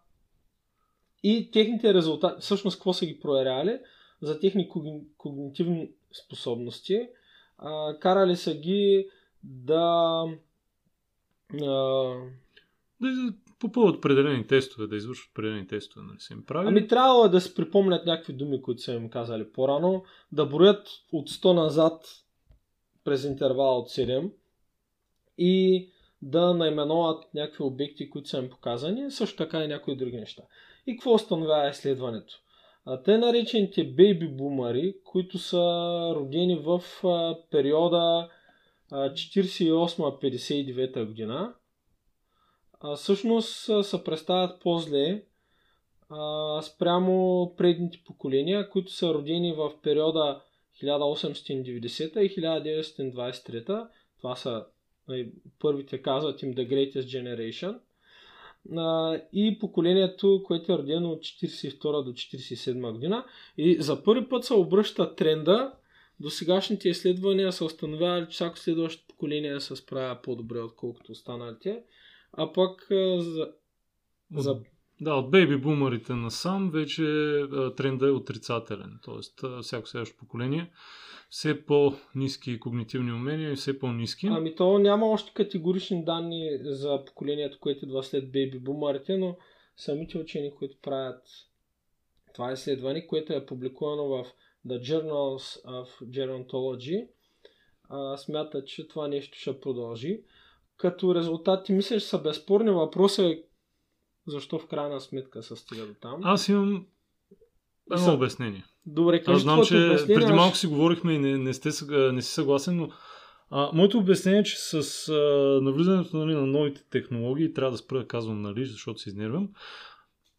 И техните резултати, всъщност какво са ги проверяли? За техни когни- когнитивни способности. А, карали са ги да а, Да попълват определени тестове, да извършват определени тестове, нали са им прави. Ами трябвало е да си припомнят някакви думи, които са им казали по-рано, да броят от 100 назад през интервал от 7 и да наименуват някакви обекти, които са им показани, също така и някои други неща. И какво установява изследването? А, те наречените бейби бумари, които са родени в периода а, 48-59 година, а, всъщност се представят по-зле а, спрямо предните поколения, които са родени в периода 1890 и 1923. Това са нали, първите казват им The Greatest Generation. А, и поколението, което е родено от 42 до 47 година. И за първи път се обръща тренда. До сегашните изследвания са установявали, че всяко следващо поколение се справя по-добре, отколкото останалите. А пък за, за Да, от бейби бумарите насам вече трендът е отрицателен. Тоест, всяко следващо поколение все по-низки когнитивни умения и все по-низки. Ами то няма още категорични данни за поколението, което идва след бейби бумарите, но самите учени, които правят това изследване, което е публикувано в The Journals of Gerontology, смятат, че това нещо ще продължи. Като резултати мисля, че са безспорни. Въпросът е защо в крайна сметка се стига до там. Аз имам едно са- обяснение. Добре, кажи Аз знам, че преди малко си говорихме и не, не, сте, не си съгласен, но а, моето обяснение е, че с а, навлизането нали, на новите технологии, трябва да спра да казвам нали, защото се изнервям,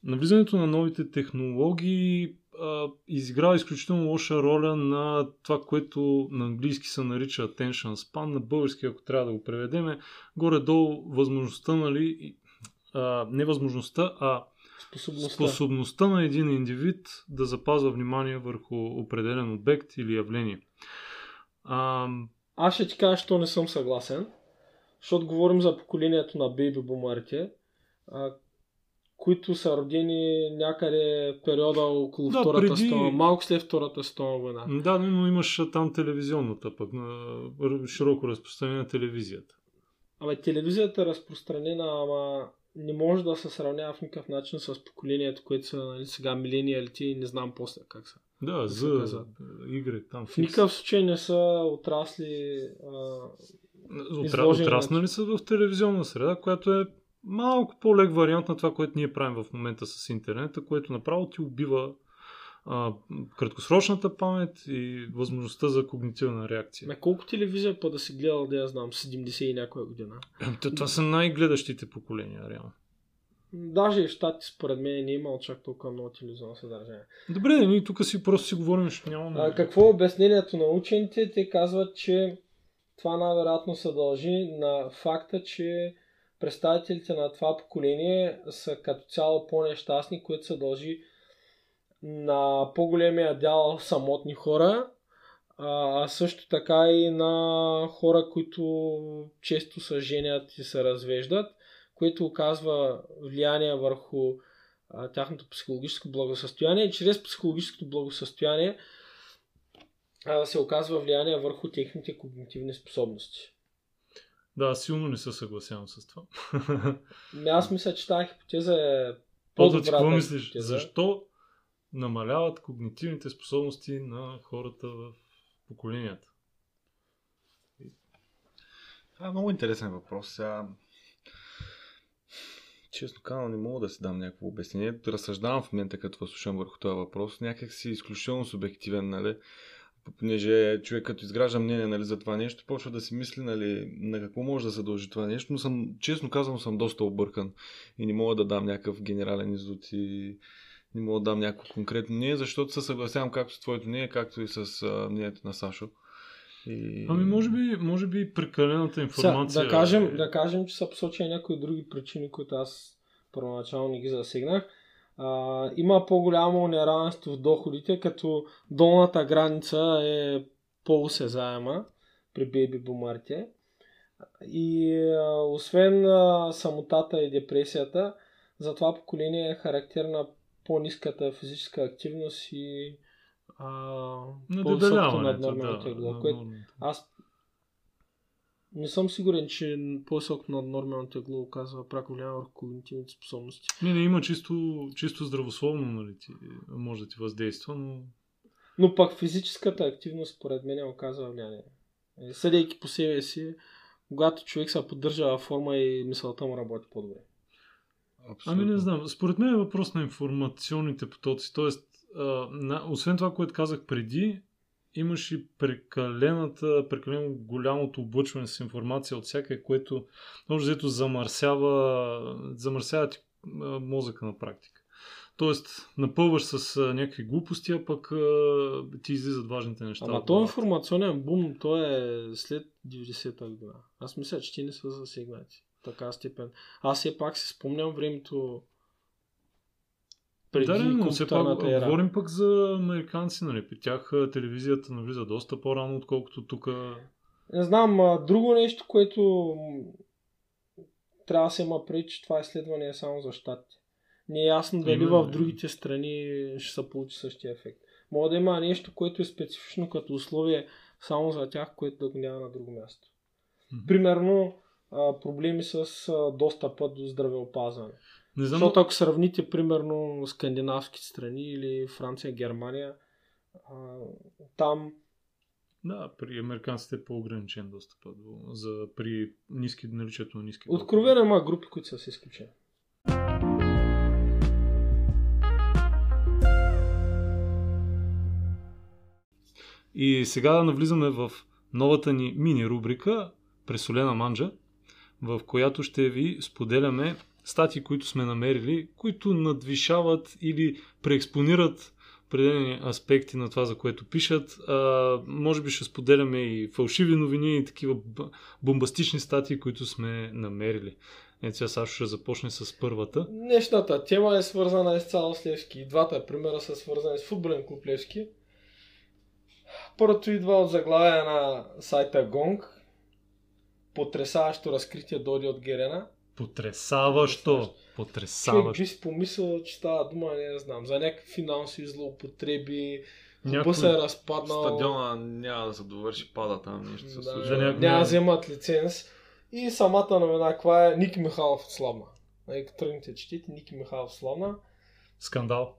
навлизането на новите технологии а, изиграва изключително лоша роля на това, което на английски се нарича attention span, на български, ако трябва да го преведеме, горе-долу възможността, нали, а, не възможността, а способността. способността на един индивид да запазва внимание върху определен обект или явление. А, Аз ще ти кажа, що не съм съгласен, защото говорим за поколението на бейби бумарите, а, които са родени някъде периода около Да, Втората преди- световна, малко след Втората световна война. да, но имаш там телевизионната пък, на широко разпространение на телевизията. Абе, телевизията е разпространена, ама не може да се сравнява в никакъв начин с поколението, което са нали, сега милениалите и не знам после как са. Да, за? Y, там В никакъв случай не са отрасли а, Отра... Отраснали са в телевизионна среда, която е малко по-лек вариант на това, което ние правим в момента с интернета, което направо ти убива а, краткосрочната памет и възможността за когнитивна реакция. на колко телевизия па да си гледал, да я знам, 70 и някоя година. То, това са най-гледащите поколения, реално. Даже и в щати, според мен, не е имал чак толкова много телевизионно съдържание. Добре, ние тук си просто си говорим, защото нямаме... А, какво е обяснението на учените? Те казват, че това най-вероятно се дължи на факта, че представителите на това поколение са като цяло по-нещастни, което се дължи на по-големия дял самотни хора, а също така и на хора, които често се женят и се развеждат, което оказва влияние върху а, тяхното психологическо благосъстояние чрез психологическото благосъстояние а, се оказва влияние върху техните когнитивни способности. Да, силно не се съгласявам с това. Ами Аз мисля, че тази хипотеза е по-добрата какво мислиш? хипотеза. Защо намаляват когнитивните способности на хората в поколенията? Това е много интересен въпрос. Сега... Честно казано, не мога да си дам някакво обяснение. Разсъждавам в момента, като слушам върху този въпрос. Някак си изключително субективен, нали? Понеже човек като изгражда мнение нали, за това нещо, почва да си мисли нали, на какво може да се дължи това нещо, но съм, честно казвам, съм доста объркан и не мога да дам някакъв генерален извод и не мога да дам някакво конкретно мнение, защото се съгласявам както с твоето мнение, както и с а, мнението на Сашо. И... Ами, може би, може би прекалената информация. Сега, да, кажем, е... да кажем, че са посочени някои други причини, които аз първоначално не ги засегнах. А, има по-голямо неравенство в доходите, като долната граница е по-осезаема при бейби бумарите. И а, освен а, самотата и депресията, за това поколение е характерна по-ниската физическа активност и а, по-високото Надебеляването, наднормено да. тегло. Което аз не съм сигурен, че по-високо наднормено тегло оказва прако влияние върху когнитивните способности. Не, не, има чисто, чисто здравословно, нали, ти, може да ти въздейства, но Но пък физическата активност, според мен, оказва влияние. Е, Съдейки по себе си, когато човек се поддържа форма и мисълта му работи по-добре. Ами не знам. Според мен е въпрос на информационните потоци. Тоест, а, на, освен това, което казах преди, имаш и прекалената, прекалено голямото облъчване с информация от всяка, което може взето замърсява, замърсява ти мозъка на практика. Тоест, напълваш с а, някакви глупости, а пък а, ти излизат важните неща. Ама от то главата. информационен бум, то е след 90-та година. Аз мисля, че ти не са засегнати. Така степен. Аз все пак си спомням времето преди да, но все пак ера. говорим пък за американци, нали? При тях телевизията навлиза доста по-рано, отколкото тук. Не знам, друго нещо, което трябва да се има преди, че това изследване е само за щатите. Не е ясно дали в другите страни ще се получи същия ефект. Може да има нещо, което е специфично като условие само за тях, което да го няма на друго място. Примерно а, проблеми с а, достъпа до здравеопазване. Не знам, Защото ако сравните примерно скандинавски страни или Франция, Германия, а, там Да, при американците е по-ограничен достъп до, за, при ниски, наличието на ниски откровено има групи, които са с изключени. И сега навлизаме в новата ни мини рубрика Пресолена манджа, в която ще ви споделяме статии, които сме намерили, които надвишават или преекспонират определени аспекти на това, за което пишат. А, може би ще споделяме и фалшиви новини и такива бомбастични статии, които сме намерили. Ето сега Сашо ще започне с първата. Днешната тема е свързана изцяло с Левски. И двата примера са свързани с футболен клуб Левски. Първото идва от заглавия на сайта Gong. Потресаващо разкритие дойде от Герена. Потресаващо! Човек Потресаващо! би си помислил, че става дума, не знам, за някакви финансови злоупотреби. Някой- се е разпаднал. Стадиона няма да се довърши, пада там, нещо се Да, случва. За някой- няма да вземат лиценз. И самата новина, каква е Ники Михайлов славна. Нали, като тръгнете четите, Ники Михайлов славна. Скандал.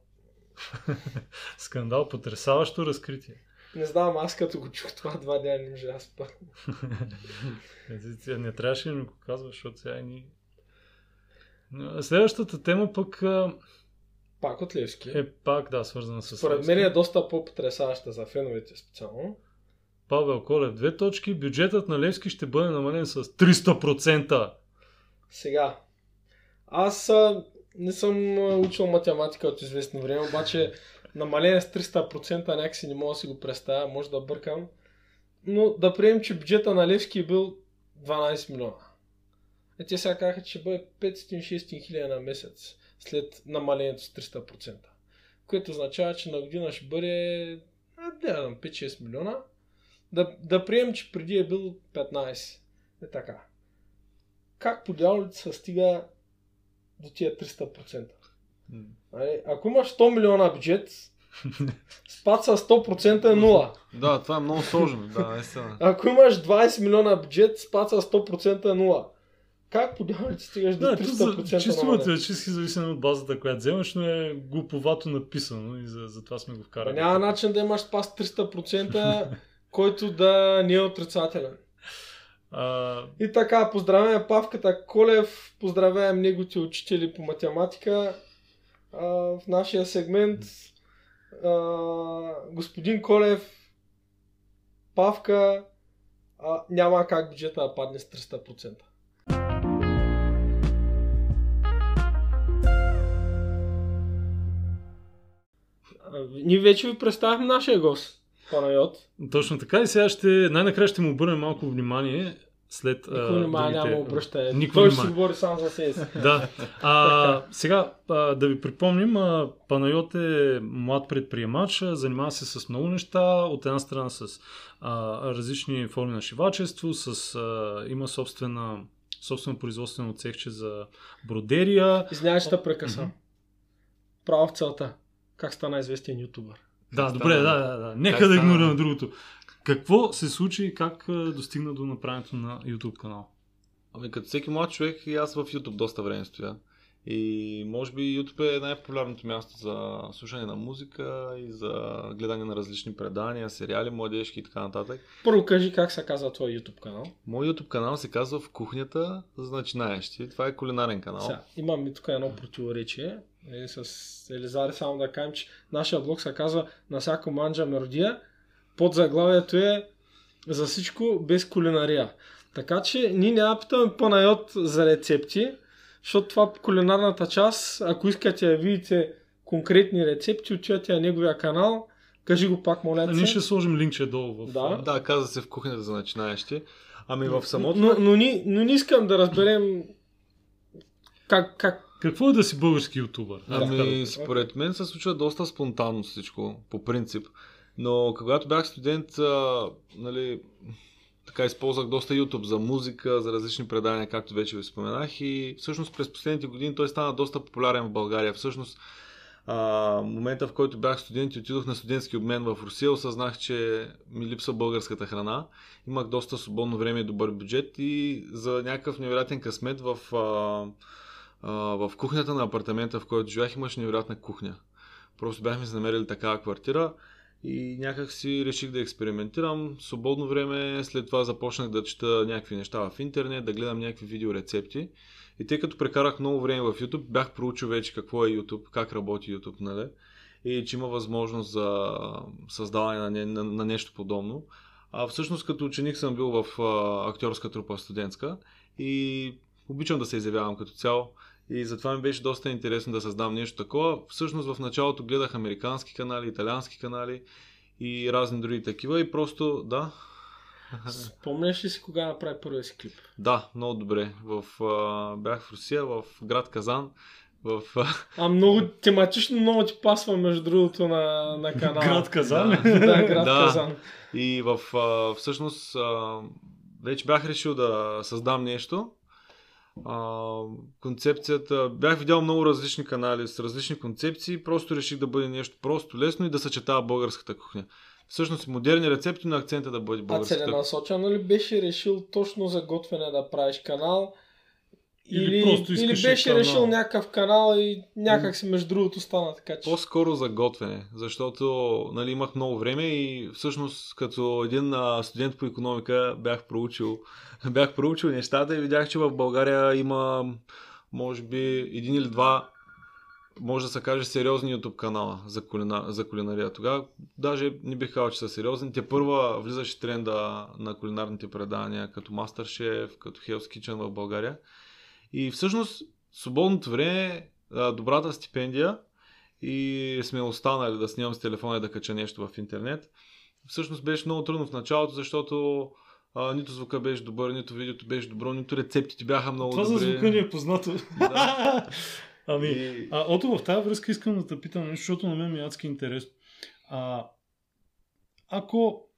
<laughs> Скандал, потресаващо разкритие. Не знам, аз като го чух това два дни не можа да спа. Не трябваше да ми го казваш, защото сега ни... Следващата тема пък Пак от Левски. е пак, да, свързана с... Според Левски. мен е доста по-потрясаваща за феновете специално. Павел Колев, две точки. Бюджетът на Левски ще бъде намален с 300%. Сега, аз а, не съм учил математика от известно време, обаче намаление с 300% някакси не мога да си го представя, може да бъркам. Но да приемем, че бюджета на Левски е бил 12 милиона. Е, те сега казаха, че ще бъде 500-600 хиляди на месец след намалението с 300%. Което означава, че на година ще бъде а, не знам, 5-6 милиона. Да, да приемем, че преди е бил 15. Е така. Как по дяволите се стига до тия 300%? Нали, Ако имаш 100 милиона бюджет, <laughs> спад с 100% е 0. Да, това е много сложно, да, наистина. Ако имаш 20 милиона бюджет, спад с 100% е 0. Как по дяволите стигаш до Да, то за, 300% чисто математически зависимо от базата, която вземаш, но е глуповато написано и за, за това сме го вкарали. Няма начин да имаш спас 300%, <laughs> който да не е отрицателен. А, И така, поздравяме Павката Колев, поздравяем неговите учители по математика. В нашия сегмент а, господин Колев, Павка, а, няма как бюджета да падне с 300%. А, Ние вече ви представихме нашия гост, Панайот. точно така и сега ще, най-накрая ще му обърнем малко внимание след Никой внимание другите- няма обръщане. Никой Той ще си внимание. говори сам за себе си. <laughs> Да. А, сега а, да ви припомним, а, Панайот е млад предприемач, занимава се с много неща, от една страна с а, различни форми на шивачество, с, а, има собствена собствено производствено цехче за бродерия. Извинявай, ще те прекъсвам. Мгм. Право в целта. Как стана известен ютубър? Да, добре, да, да, да. Нека да игнорираме другото. Какво се случи и как достигна до направенето на YouTube канал? Ами като всеки млад човек и аз в YouTube доста време стоя. И може би YouTube е най-популярното място за слушане на музика и за гледане на различни предания, сериали, младежки и така нататък. Първо кажи как се казва твой YouTube канал. Мой YouTube канал се казва В кухнята за начинаещи. Това е кулинарен канал. Сега, имаме тук едно противоречие. Е, с Елизари само да кажем, че нашия блог се казва На всяко манджа меродия. Под заглавието е За всичко без кулинария. Така че ние няма питаме по-найот за рецепти, защото това кулинарната част, ако искате да видите конкретни рецепти, отивате на неговия канал. Кажи го пак, моля Ние ще сложим линкче долу в... Да. Да, казва се В кухнята за начинаещи. Ами в самото... Но, но, ни, но не искам да разберем как, как Какво е да си български ютубър? Ами, според мен се случва доста спонтанно всичко, по принцип. Но когато бях студент, а, нали, така използвах доста YouTube за музика, за различни предания, както вече ви споменах. И всъщност през последните години той стана доста популярен в България. Всъщност, а, момента в който бях студент и отидох на студентски обмен в Русия, осъзнах, че ми липсва българската храна. Имах доста свободно време и добър бюджет и за някакъв невероятен късмет в, а, а, в кухнята на апартамента, в който живях, имаше невероятна кухня. Просто бяхме си намерили такава квартира и някак си реших да експериментирам. Свободно време, след това започнах да чета някакви неща в интернет, да гледам някакви видеорецепти. И тъй като прекарах много време в YouTube, бях проучил вече какво е YouTube, как работи YouTube, нали? И че има възможност за създаване на, не, на, на нещо подобно. А всъщност като ученик съм бил в а, актьорска трупа студентска и обичам да се изявявам като цяло. И затова ми беше доста интересно да създам нещо такова. Всъщност в началото гледах американски канали, италиански канали и разни други такива и просто, да, Спомняш ли си кога направи първия си клип? да, много добре. В, а, бях в Русия, в град Казан, в... а, А много тематично много ти пасва между другото на, на канала. Град Казан. Да. да, град <laughs> Да. Казан. И в, а, всъщност а, вече бях решил да създам нещо. А, концепцията, бях видял много различни канали с различни концепции, просто реших да бъде нещо просто, лесно и да съчетава българската кухня. Всъщност модерни рецепти, но акцента да бъде А българската кухня. целенасочено ли беше решил точно за готвене да правиш канал? Или Или, просто или беше канал? решил някакъв канал и някак си между другото стана така, че... По-скоро за готвене, защото нали, имах много време и всъщност като един а, студент по економика бях проучил, <laughs> бях проучил нещата и видях, че в България има може би един или два може да се каже сериозни YouTube канала за, кулина, за кулинария. Тогава даже не бих казал, че са сериозни. Те първа влизаше тренда на кулинарните предания, като Masterchef, като Hell's Kitchen в България. И всъщност свободното време, а, добрата стипендия и сме останали да снимам с телефона и да кача нещо в интернет. Всъщност беше много трудно в началото, защото а, нито звука беше добър, нито видеото беше добро, нито рецептите бяха много Това за добри. звука ни е познато. Да. <laughs> ами, И... а, Ото, в тази връзка искам да те питам нещо, защото на мен ми е адски интересно. А, ако...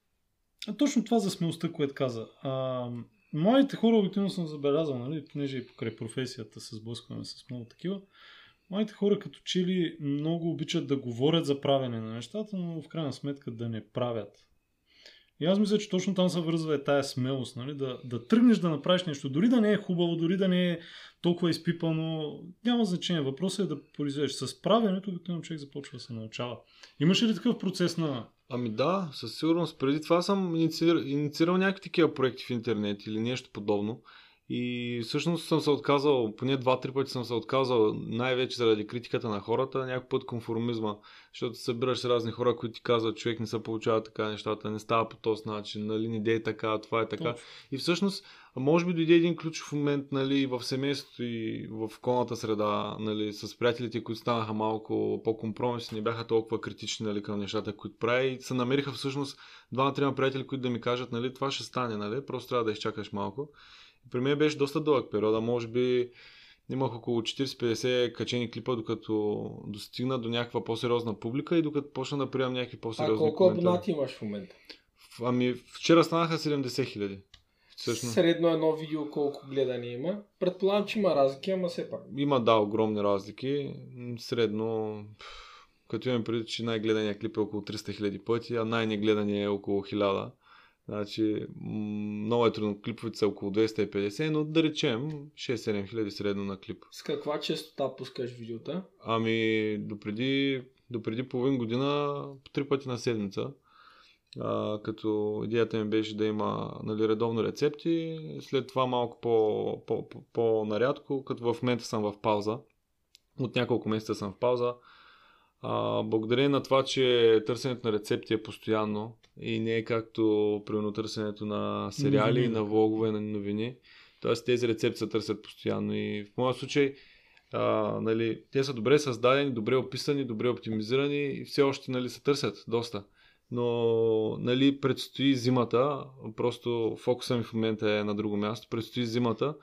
А, точно това за смелостта, което каза. А, младите хора обикновено съм забелязал, нали, понеже и покрай професията се сблъскваме с много такива. Младите хора като че ли много обичат да говорят за правене на нещата, но в крайна сметка да не правят. И аз мисля, че точно там се връзва е тая смелост, нали? да, да тръгнеш да направиш нещо, дори да не е хубаво, дори да не е толкова изпипано, няма значение. Въпросът е да произведеш. С правенето, обикновено човек започва да се научава. Имаше ли такъв процес на... Ами да, със сигурност. Преди това съм инициир... инициирал някакви такива проекти в интернет или нещо подобно. И всъщност съм се отказал, поне два-три пъти съм се отказал, най-вече заради критиката на хората, някой път конформизма, защото се събираш разни хора, които ти казват, човек не се получава така нещата, не става по този начин, нали, не дей така, това е така. Точно. И всъщност, може би дойде един ключов момент нали, в семейството и в околната среда, нали, с приятелите, които станаха малко по-компромисни, не бяха толкова критични нали, към нещата, които прави. И се намериха всъщност двама-трима приятели, които да ми кажат, нали, това ще стане, нали, просто трябва да изчакаш малко. При мен беше доста дълъг период, може би имах около 40-50 качени клипа, докато достигна до някаква по-сериозна публика и докато почна да приемам някакви А по-сериозни колко коментари. абонати имаш в момента? Ами, вчера станаха 70 хиляди. Всъщност. Средно едно видео колко гледане има. Предполагам, че има разлики, ама все пак. Има, да, огромни разлики. Средно, като имам преди, че най-гледания клип е около 300 000 пъти, а най-негледания е около 1000. Значи, много е трудно. Клиповете са около 250, но да речем 6-7 хиляди средно на клип. С каква честота пускаш видеота? Ами, допреди, допреди половин година, три пъти на седмица. А, като идеята ми беше да има нали, редовно рецепти, след това малко по, по, по, по-нарядко, като в момента съм в пауза. От няколко месеца съм в пауза. А, благодарение на това, че търсенето на рецепти е постоянно и не е както примерно търсенето на сериали, Новини. на влогове, на новини. Тоест тези рецепти се търсят постоянно и в моя случай а, нали, те са добре създадени, добре описани, добре оптимизирани и все още нали, се търсят доста. Но нали, предстои зимата, просто фокуса ми в момента е на друго място, предстои зимата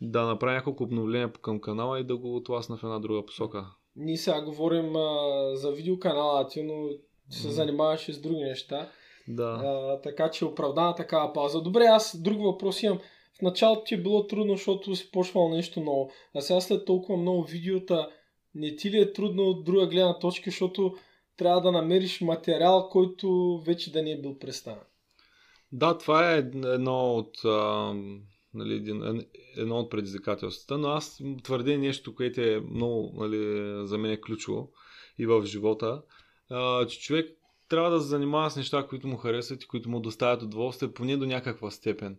да направя няколко обновления към канала и да го отласна в една друга посока. Ние сега говорим а, за видеоканала ти, но ти се занимаваш и с други неща. Да. А, така че оправдана такава пауза. Добре, аз друг въпрос имам. В началото ти е било трудно, защото си почвал нещо ново. А сега след толкова много видеота, не ти ли е трудно от друга гледна точка, защото трябва да намериш материал, който вече да не е бил представен. Да, това е едно от, а, нали, един, ед- едно от предизвикателствата, но аз твърдя нещо, което е много нали, за мен е ключово и в живота, а, че човек трябва да се занимава с неща, които му харесват и които му доставят удоволствие, поне до някаква степен.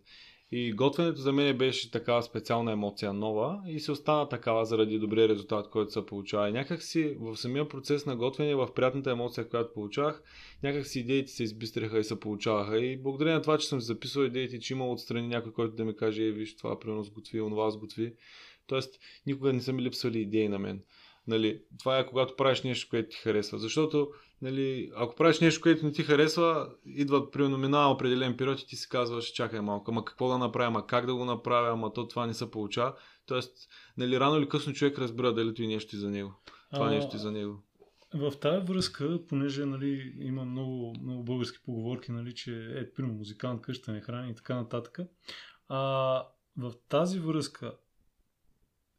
И готвенето за мен беше такава специална емоция нова и се остана такава заради добрия резултат, който се получава. И някак си в самия процес на готвене, в приятната емоция, която получавах, някак си идеите се избистреха и се получаваха. И благодарение на това, че съм записал идеите, че има отстрани някой, който да ми каже, е, виж, това примерно сготви, онова сготви. Тоест, никога не са ми липсвали идеи на мен. Нали, това е когато правиш нещо, което ти харесва. Защото, нали, ако правиш нещо, което не ти харесва, идва примерно минава определен период и ти си казваш, чакай малко, ама какво да направя, ама как да го направя, ама то това не се получава. Тоест, нали, рано или късно човек разбира дали и нещо и за него. Това А, нещо и за него. В тази връзка, понеже нали, има много, много български поговорки, нали, че е, примерно, музикант къща не храни и така нататък. А, в тази връзка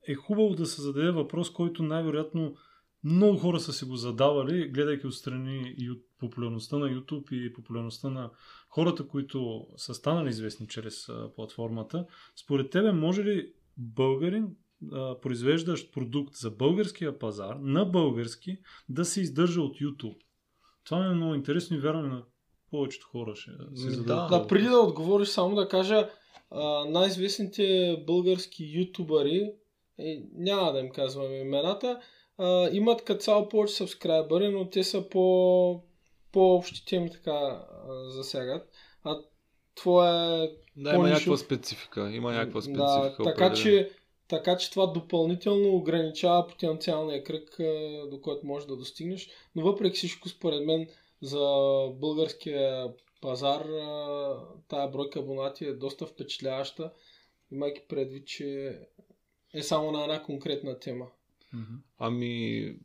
е хубаво да се зададе въпрос, който най-вероятно много хора са си го задавали, гледайки отстрани и от популярността на YouTube и популярността на хората, които са станали известни чрез платформата. Според тебе може ли българин, произвеждащ продукт за българския пазар, на български, да се издържа от YouTube? Това ми е много интересно и вярвам на повечето хора ще се зададат. да. Да, преди да отговориш, само да кажа, най-известните български ютубъри, е, няма да им казвам имената, а, имат като цяло повече сабскрайбъри, но те са по, по-общи теми така а, засягат. А твоя Да, има по-нишов- някаква специфика. Има някаква специфика. Да, така, че, така че това допълнително ограничава потенциалния кръг, а, до който можеш да достигнеш. Но въпреки всичко, според мен, за българския пазар а, тая бройка абонати е доста впечатляваща, имайки предвид, че е само на една конкретна тема. Ами,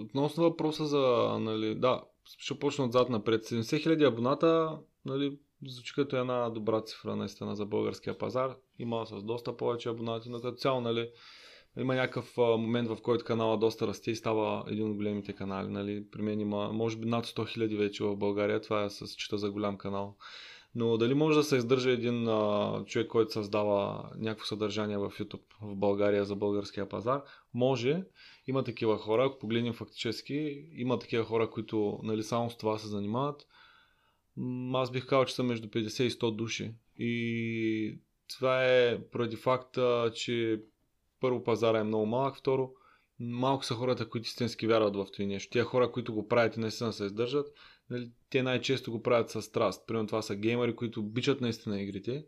относно въпроса за, нали, да, ще почна отзад напред. 70 хиляди абоната, нали, звучи като една добра цифра наистина за българския пазар. Има с доста повече абонати, но като цяло, нали, има някакъв момент, в който канала доста расте и става един от големите канали. Нали. При мен има, може би, над 100 хиляди вече в България. Това е с чита за голям канал. Но дали може да се издържа един а, човек, който създава някакво съдържание в YouTube в България за българския пазар? Може. Има такива хора, ако погледнем фактически, има такива хора, които нали, само с това се занимават. Аз бих казал, че са между 50 и 100 души. И това е поради факта, че първо пазара е много малък, второ малко са хората, които истински вярват в това нещо. Тия хора, които го правят и наистина се издържат, нали, те най-често го правят с страст. Примерно това са геймери, които обичат наистина игрите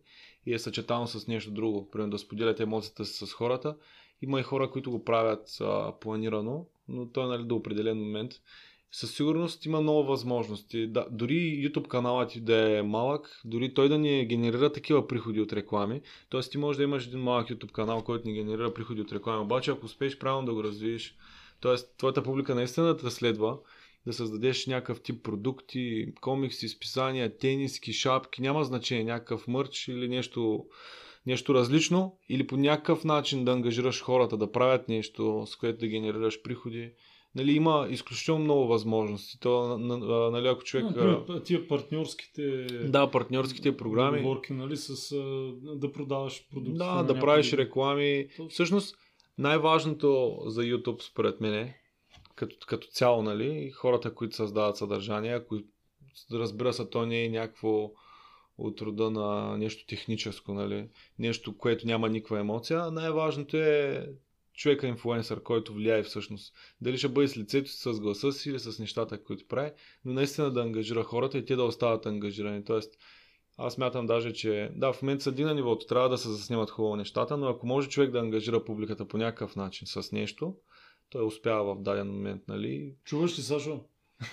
и е съчетано с нещо друго. Примерно да споделят емоцията си с хората. Има и хора, които го правят а, планирано, но то е нали, до определен момент. Със сигурност има много възможности. Да, дори YouTube каналът ти да е малък, дори той да ни генерира такива приходи от реклами, т.е. ти може да имаш един малък YouTube канал, който ни генерира приходи от реклами, обаче ако успееш правилно да го развиеш, т.е. твоята публика наистина да следва да създадеш някакъв тип продукти, комикси, списания, тениски, шапки, няма значение, някакъв мърч или нещо, нещо различно, или по някакъв начин да ангажираш хората да правят нещо, с което да генерираш приходи. Нали, има изключително много възможности. То, нали, ако човек... Например, тия партньорските... Да, партньорските програми. Договорки, нали, с, да продаваш продукти. Да, да правиш реклами. То... Всъщност, най-важното за YouTube, според мен, е, като, като цяло, нали, хората, които създават съдържание, ако разбира се, то не е някакво от рода на нещо техническо, нали, нещо, което няма никаква емоция, най-важното е човека инфлуенсър, който влияе всъщност. Дали ще бъде с лицето си, с гласа си или с нещата, които прави, но наистина да ангажира хората и те да остават ангажирани. Тоест, аз мятам даже, че да, в момента са дина нивото, трябва да се заснимат хубаво нещата, но ако може човек да ангажира публиката по някакъв начин с нещо, той успява в даден момент, нали? Чуваш ли, Сашо?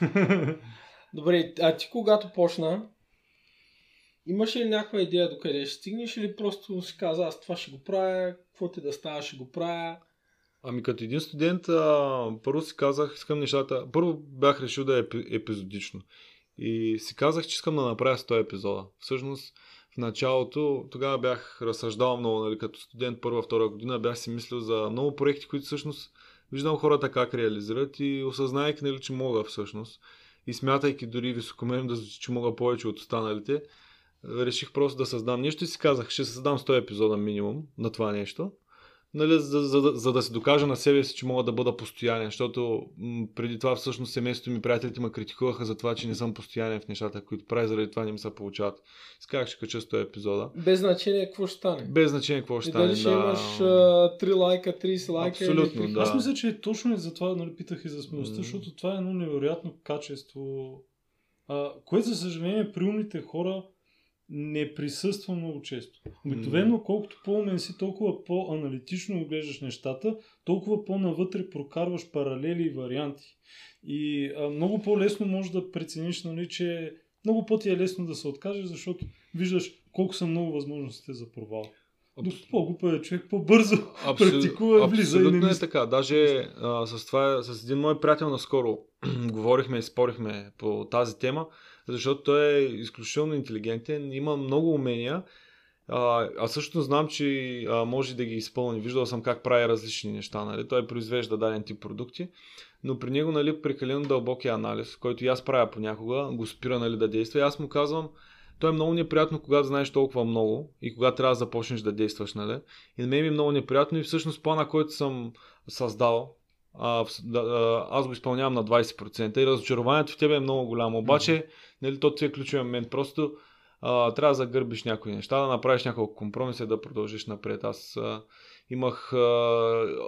<laughs> Добре, а ти когато почна, имаш ли някаква идея до къде ще стигнеш или просто си каза, аз това ще го правя, какво ти да става, ще го правя? Ами като един студент, а, първо си казах, искам нещата. Първо бях решил да е епизодично. И си казах, че искам да направя 100 епизода. Всъщност, в началото, тогава бях разсъждавал много, нали, като студент първа, втора година, бях си мислил за много проекти, които всъщност виждам хората как реализират и осъзнайки, нали, че мога всъщност. И смятайки дори високомерно да звучи, че мога повече от останалите, реших просто да създам нещо и си казах, ще създам 100 епизода минимум на това нещо нали, за, за, за, за да се докажа на себе си, че мога да бъда постоянен, защото м- преди това всъщност семейството ми, приятелите ме критикуваха за това, че не съм постоянен в нещата, които правя, заради това не ми се получават. Исках, ще кача 100 епизода. Без значение какво ще стане. Без значение какво ще и стане. Дали ще да. имаш uh, 3 лайка, 30 лайка. Абсолютно, или... да. Аз мисля, че точно и за това нали, питах и за смелостта, Mm. защото това е едно невероятно качество, а, което за съжаление при умните хора не присъства много често. Обикновено, колкото по-умен си, толкова по-аналитично оглеждаш нещата, толкова по-навътре прокарваш паралели и варианти. И а, много по-лесно можеш да прецениш, нали, че много по-ти е лесно да се откажеш, защото виждаш колко са много възможностите за провал. Докато по-глупа е човек, по-бързо <laughs> Абсолют, практикува, влиза и не е мисли. така. Даже а, с това, с един мой приятел наскоро <clears throat> говорихме и спорихме по тази тема, защото той е изключително интелигентен, има много умения, а, а също знам, че а, може да ги изпълни. Виждал съм как прави различни неща. Нали? Той произвежда даден тип продукти, но при него нали, прекалено дълбокия анализ, който и аз правя понякога, го спира нали, да действа. И аз му казвам, то е много неприятно, когато знаеш толкова много и когато трябва да започнеш да действаш. Нали? И на мен ми е много неприятно и всъщност плана, който съм създал, а, да, аз го изпълнявам на 20% и разочарованието в тебе е много голямо. Обаче, нали, то ти е ключовия момент. Просто а, трябва да загърбиш някои неща, да направиш няколко компромиса и да продължиш напред. Аз а, имах, а,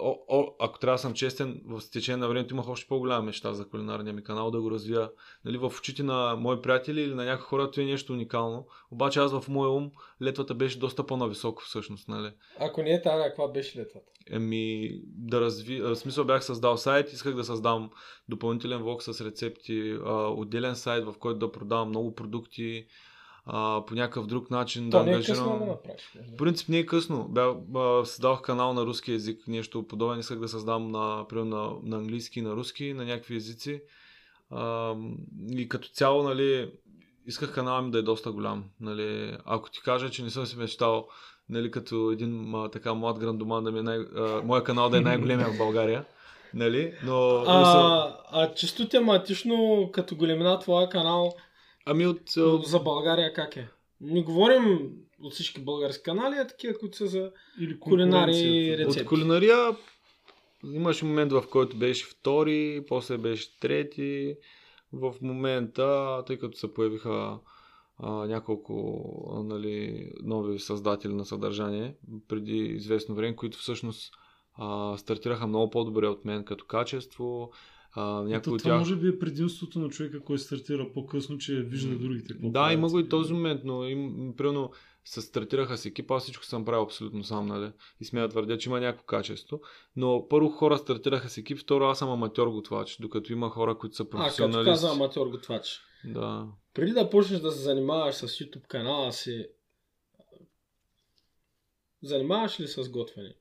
о, о, ако трябва да съм честен, в течение на времето имах още по-голяма мечта за кулинарния ми канал, да го развия нали, в очите на мои приятели или на някои хора, това е нещо уникално. Обаче аз в моя ум летвата беше доста по-нависоко всъщност. Нали. Ако не е тая, каква беше летвата? Еми, да разви... В смисъл бях създал сайт, исках да създам допълнителен влог с рецепти, а, отделен сайт, в който да продавам много продукти, а, по някакъв друг начин То да не е късно да направиш. В принцип не е късно. Бях, а, създавах канал на руски язик, нещо подобен. Исках да създам на, на, на английски, на руски, на някакви езици. А, и като цяло, нали, исках канала ми да е доста голям. Нали. Ако ти кажа, че не съм си мечтал, нали, като един а, така млад грандоман, да ми е най, а, моя канал да е най-големия в България. Нали? Но, А, а чисто тематично, като големина твоя канал, ами от... за България как е? Не говорим от всички български канали, а такива, които са за... Или Кулинари рецепти. От кулинария имаше момент, в който беше втори, после беше трети. В момента, тъй като се появиха а, няколко а, нали, нови създатели на съдържание преди известно време, които всъщност а, стартираха много по-добре от мен като качество. А, някои Ето, от това тях... може би е предимството на човека, който стартира по-късно, че вижда другите Да, правят. има го и този момент, но им, примерно се стартираха с екипа, аз всичко съм правил абсолютно сам, нали? И смея да твърдя, че има някакво качество. Но първо хора стартираха с екип, второ аз съм аматьор готвач, докато има хора, които са А, като професионалисти. каза аматьор готвач. Да. Преди да почнеш да се занимаваш с YouTube канала си, занимаваш ли с готвене?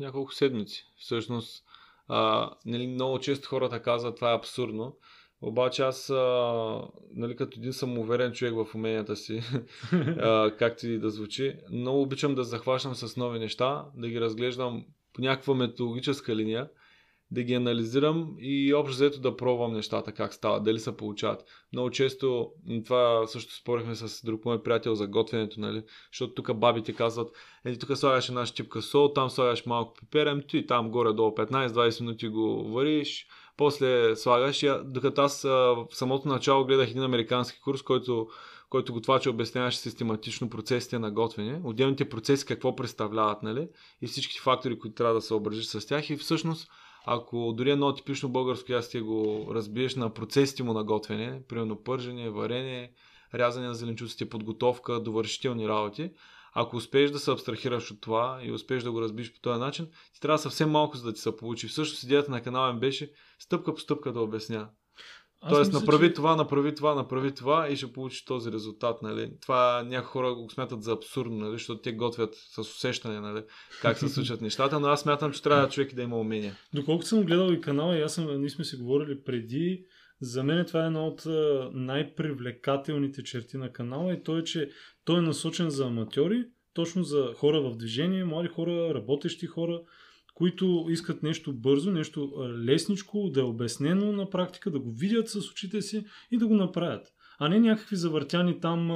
Няколко седмици. Всъщност, а, нали, много често хората казват, това е абсурдно. Обаче аз, а, нали, като един самоуверен човек в уменията си, <laughs> а, както и да звучи, много обичам да захващам с нови неща, да ги разглеждам по някаква методологическа линия, да ги анализирам и общо взето да пробвам нещата как стават, дали се получават. Много често, това също спорихме с друг мой приятел за готвенето, нали? защото тук бабите казват, еди тук слагаш една щипка сол, там слагаш малко пиперем, ти там горе-долу 15-20 минути го вариш, после слагаш. Докато аз в самото начало гледах един американски курс, който който готвача обясняваше систематично процесите на готвене, отделните процеси какво представляват, нали? И всички фактори, които трябва да се обържиш с тях. И всъщност, ако дори едно типично българско ястие го разбиеш на процесите му на готвене, примерно пържене, варене, рязане на зеленчуците, подготовка, довършителни работи, ако успееш да се абстрахираш от това и успееш да го разбиш по този начин, ти трябва съвсем малко за да ти се получи. Всъщност идеята на канала ми беше стъпка по стъпка да обясня. Аз Тоест, мисля, направи че... това, направи това, направи това и ще получи този резултат. Нали? Това някои хора го смятат за абсурдно, нали? защото те готвят с усещане нали? как се случват нещата, но аз смятам, че трябва човек да има умение. Доколкото съм гледал и канала, и аз съм, ние сме си говорили преди, за мен това е една от най-привлекателните черти на канала и то е, че той е насочен за аматьори, точно за хора в движение, млади хора, работещи хора, които искат нещо бързо, нещо лесничко, да е обяснено на практика, да го видят с очите си и да го направят. А не някакви завъртяни там,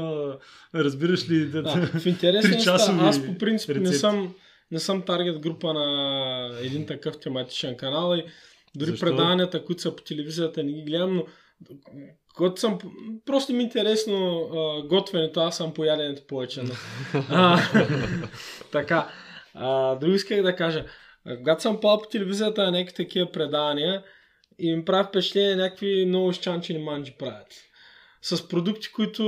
разбираш ли, да, да, в интересен аз по принцип рецепти. не съм, не съм таргет група на един такъв тематичен канал и дори Защо? предаванията, които са по телевизията, не ги гледам, но когато съм... Просто ми е интересно а, готвенето, аз съм по яденето повече. <laughs> а, <laughs> така. А, друго исках да кажа. Когато съм пал по телевизията на някакви такива предавания и ми прави впечатление някакви много щанчени манджи правят. С продукти, които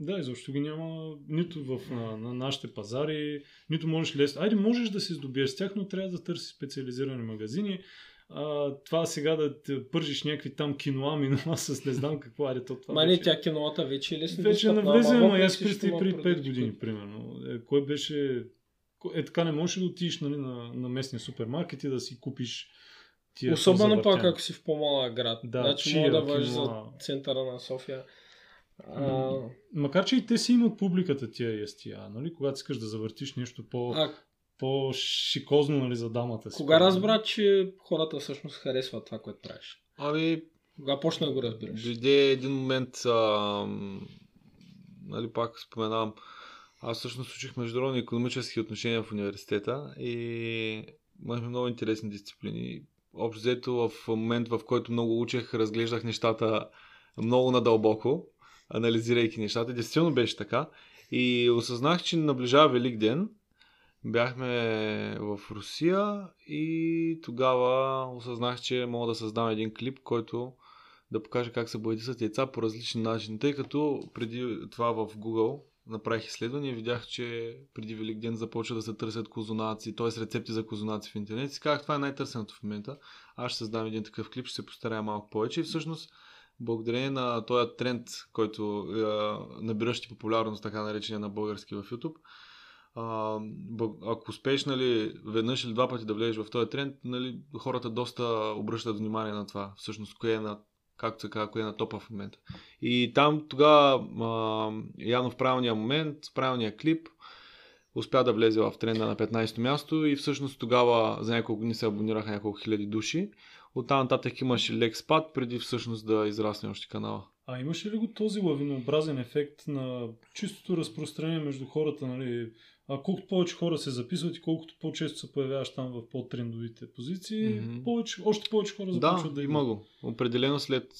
да, изобщо ги няма нито в на, на нашите пазари, нито можеш лесно. Айде, можеш да се здобиеш с тях, но трябва да търсиш специализирани магазини. А, това сега да те пържиш някакви там киноа, минуа <laughs> с не знам какво, айде то това. Ма не, тя киноата вече е лесно. Вече навлезе, ама аз преди 5 години, примерно. Е, кой беше е така не можеш да отидеш нали, на, на местния супермаркет и да си купиш тия Особено пак ако си в по-малък град. Да, значи мога да вържи за центъра на София. А... Макар, че и те си имат публиката тия ястия, нали? когато искаш да завъртиш нещо по... А... по-шикозно нали, за дамата си. Кога разбра, че хората всъщност харесват това, което правиш? Ами... Кога почна да го разбираш? Дойде един момент, а, нали, пак споменавам, аз всъщност учих международни економически отношения в университета и имахме много интересни дисциплини. Общо взето в момент, в който много учех, разглеждах нещата много надълбоко, анализирайки нещата. Действително беше така. И осъзнах, че наближава Велик ден. Бяхме в Русия и тогава осъзнах, че мога да създам един клип, който да покаже как се боядисат яйца по различни начини. Тъй като преди това в Google направих изследване и видях, че преди Велик ден започва да се търсят козунаци, т.е. рецепти за козунаци в интернет. И казах, това е най-търсеното в момента. Аз ще създам един такъв клип, ще се постарая малко повече. И всъщност, благодарение на този тренд, който е, набиращи популярност, така наречения на български в YouTube, ако успееш нали, веднъж или два пъти да влезеш в този тренд, нали, хората доста обръщат внимание на това. Всъщност, кое е на както се казва, кое е на топа в момента. И там тогава, явно в правилния момент, в правилния клип, успя да влезе в тренда на 15-то място и всъщност тогава за няколко дни се абонираха няколко хиляди души. Оттам нататък имаше лек спад, преди всъщност да израсне още канала. А имаше ли го този лавинообразен ефект на чистото разпространение между хората, нали, а колкото повече хора се записват и колкото по-често се появяваш там в по-трендовите позиции, mm-hmm. повече, още повече хора започват да, да има го. Определено след,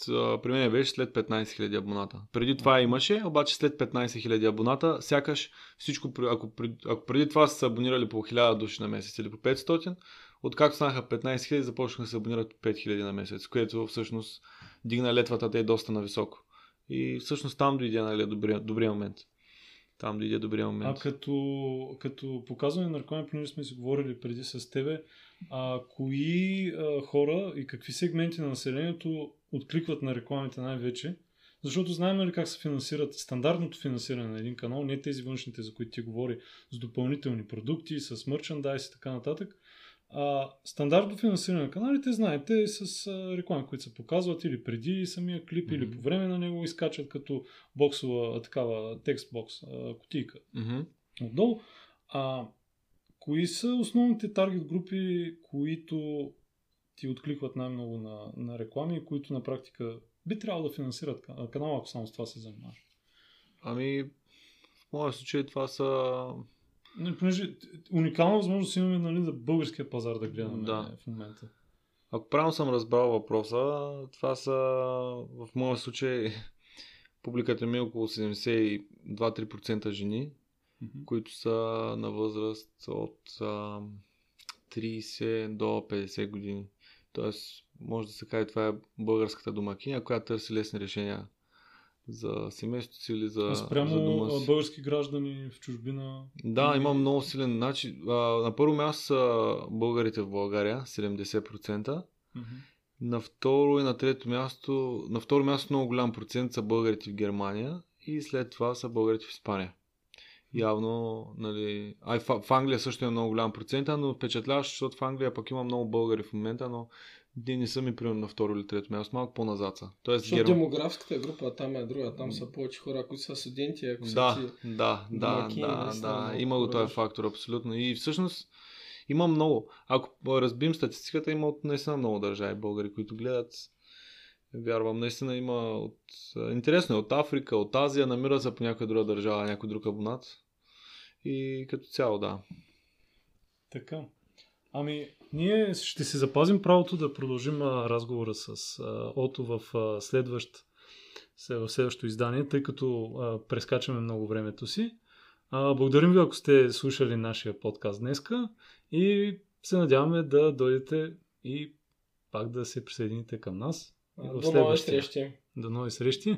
при мен беше след 15 000 абоната. Преди това имаше, обаче след 15 000 абоната, сякаш всичко, ако, ако преди това са се абонирали по 1000 души на месец или по 500, откакто станаха 15 000, започнаха да се абонират по 5000 на месец, което всъщност дигна летвата те доста нависоко. И всъщност там дойде нали, добрия, добрия момент там дойде добрия момент. А като, като показване на реклами, понеже сме си говорили преди с тебе, а, кои а, хора и какви сегменти на населението откликват на рекламите най-вече? Защото знаем ли нали, как се финансират стандартното финансиране на един канал, не тези външните, за които ти говори, с допълнителни продукти, с мерчендайз и така нататък. А, стандартно финансиране на каналите, знаете, с а, реклами, които се показват или преди самия клип, mm-hmm. или по време на него изкачат като боксова, такава текст бокс, а, кутийка. Mm-hmm. Отдолу. А, кои са основните таргет групи, които ти откликват най-много на, на реклами и които на практика би трябвало да финансират канала, ако само с това се занимаваш? Ами, в моя случай това са не, понеже уникална възможност имаме нали, за българския пазар да гледаме Да. в момента. Ако правилно съм разбрал въпроса, това са в моя случай <laughs> публиката ми е около 72-3% жени, Мгм. които са на възраст от а, 30 до 50 години. Тоест, може да се каже, това е българската домакиня, която търси лесни решения за семейството си или за, спрямо за дома си. български граждани в чужбина. Да, Или- има много силен. Значи, а, на първо място са българите в България, 70%. Мгм. На второ и на трето място, на второ място много голям процент са българите в Германия и след това са българите в Испания. Явно, нали... А и в, в Англия също е много голям процент, но впечатляващо, защото в Англия пък има много българи в момента, но ние не са ми примерно на второ или трето място, малко по-назад са. Тоест, Защото Герм... демографската група там е друга. Там са повече хора, които са студенти. Ако са Да, ти... да, да, да, да. Има го този фактор, абсолютно. И всъщност има много. Ако разбим статистиката, има от наистина много държави българи, които гледат. Вярвам, наистина има от... Интересно е от Африка, от Азия, намира се по някоя друга държава, някой друг абонат. И като цяло, да. Така. Ами, ние ще си запазим правото да продължим а, разговора с а, Ото в а, следващ в следващото издание, тъй като а, прескачаме много времето си. А, благодарим ви, ако сте слушали нашия подкаст днеска и се надяваме да дойдете и пак да се присъедините към нас. До нови срещи. До нови срещи.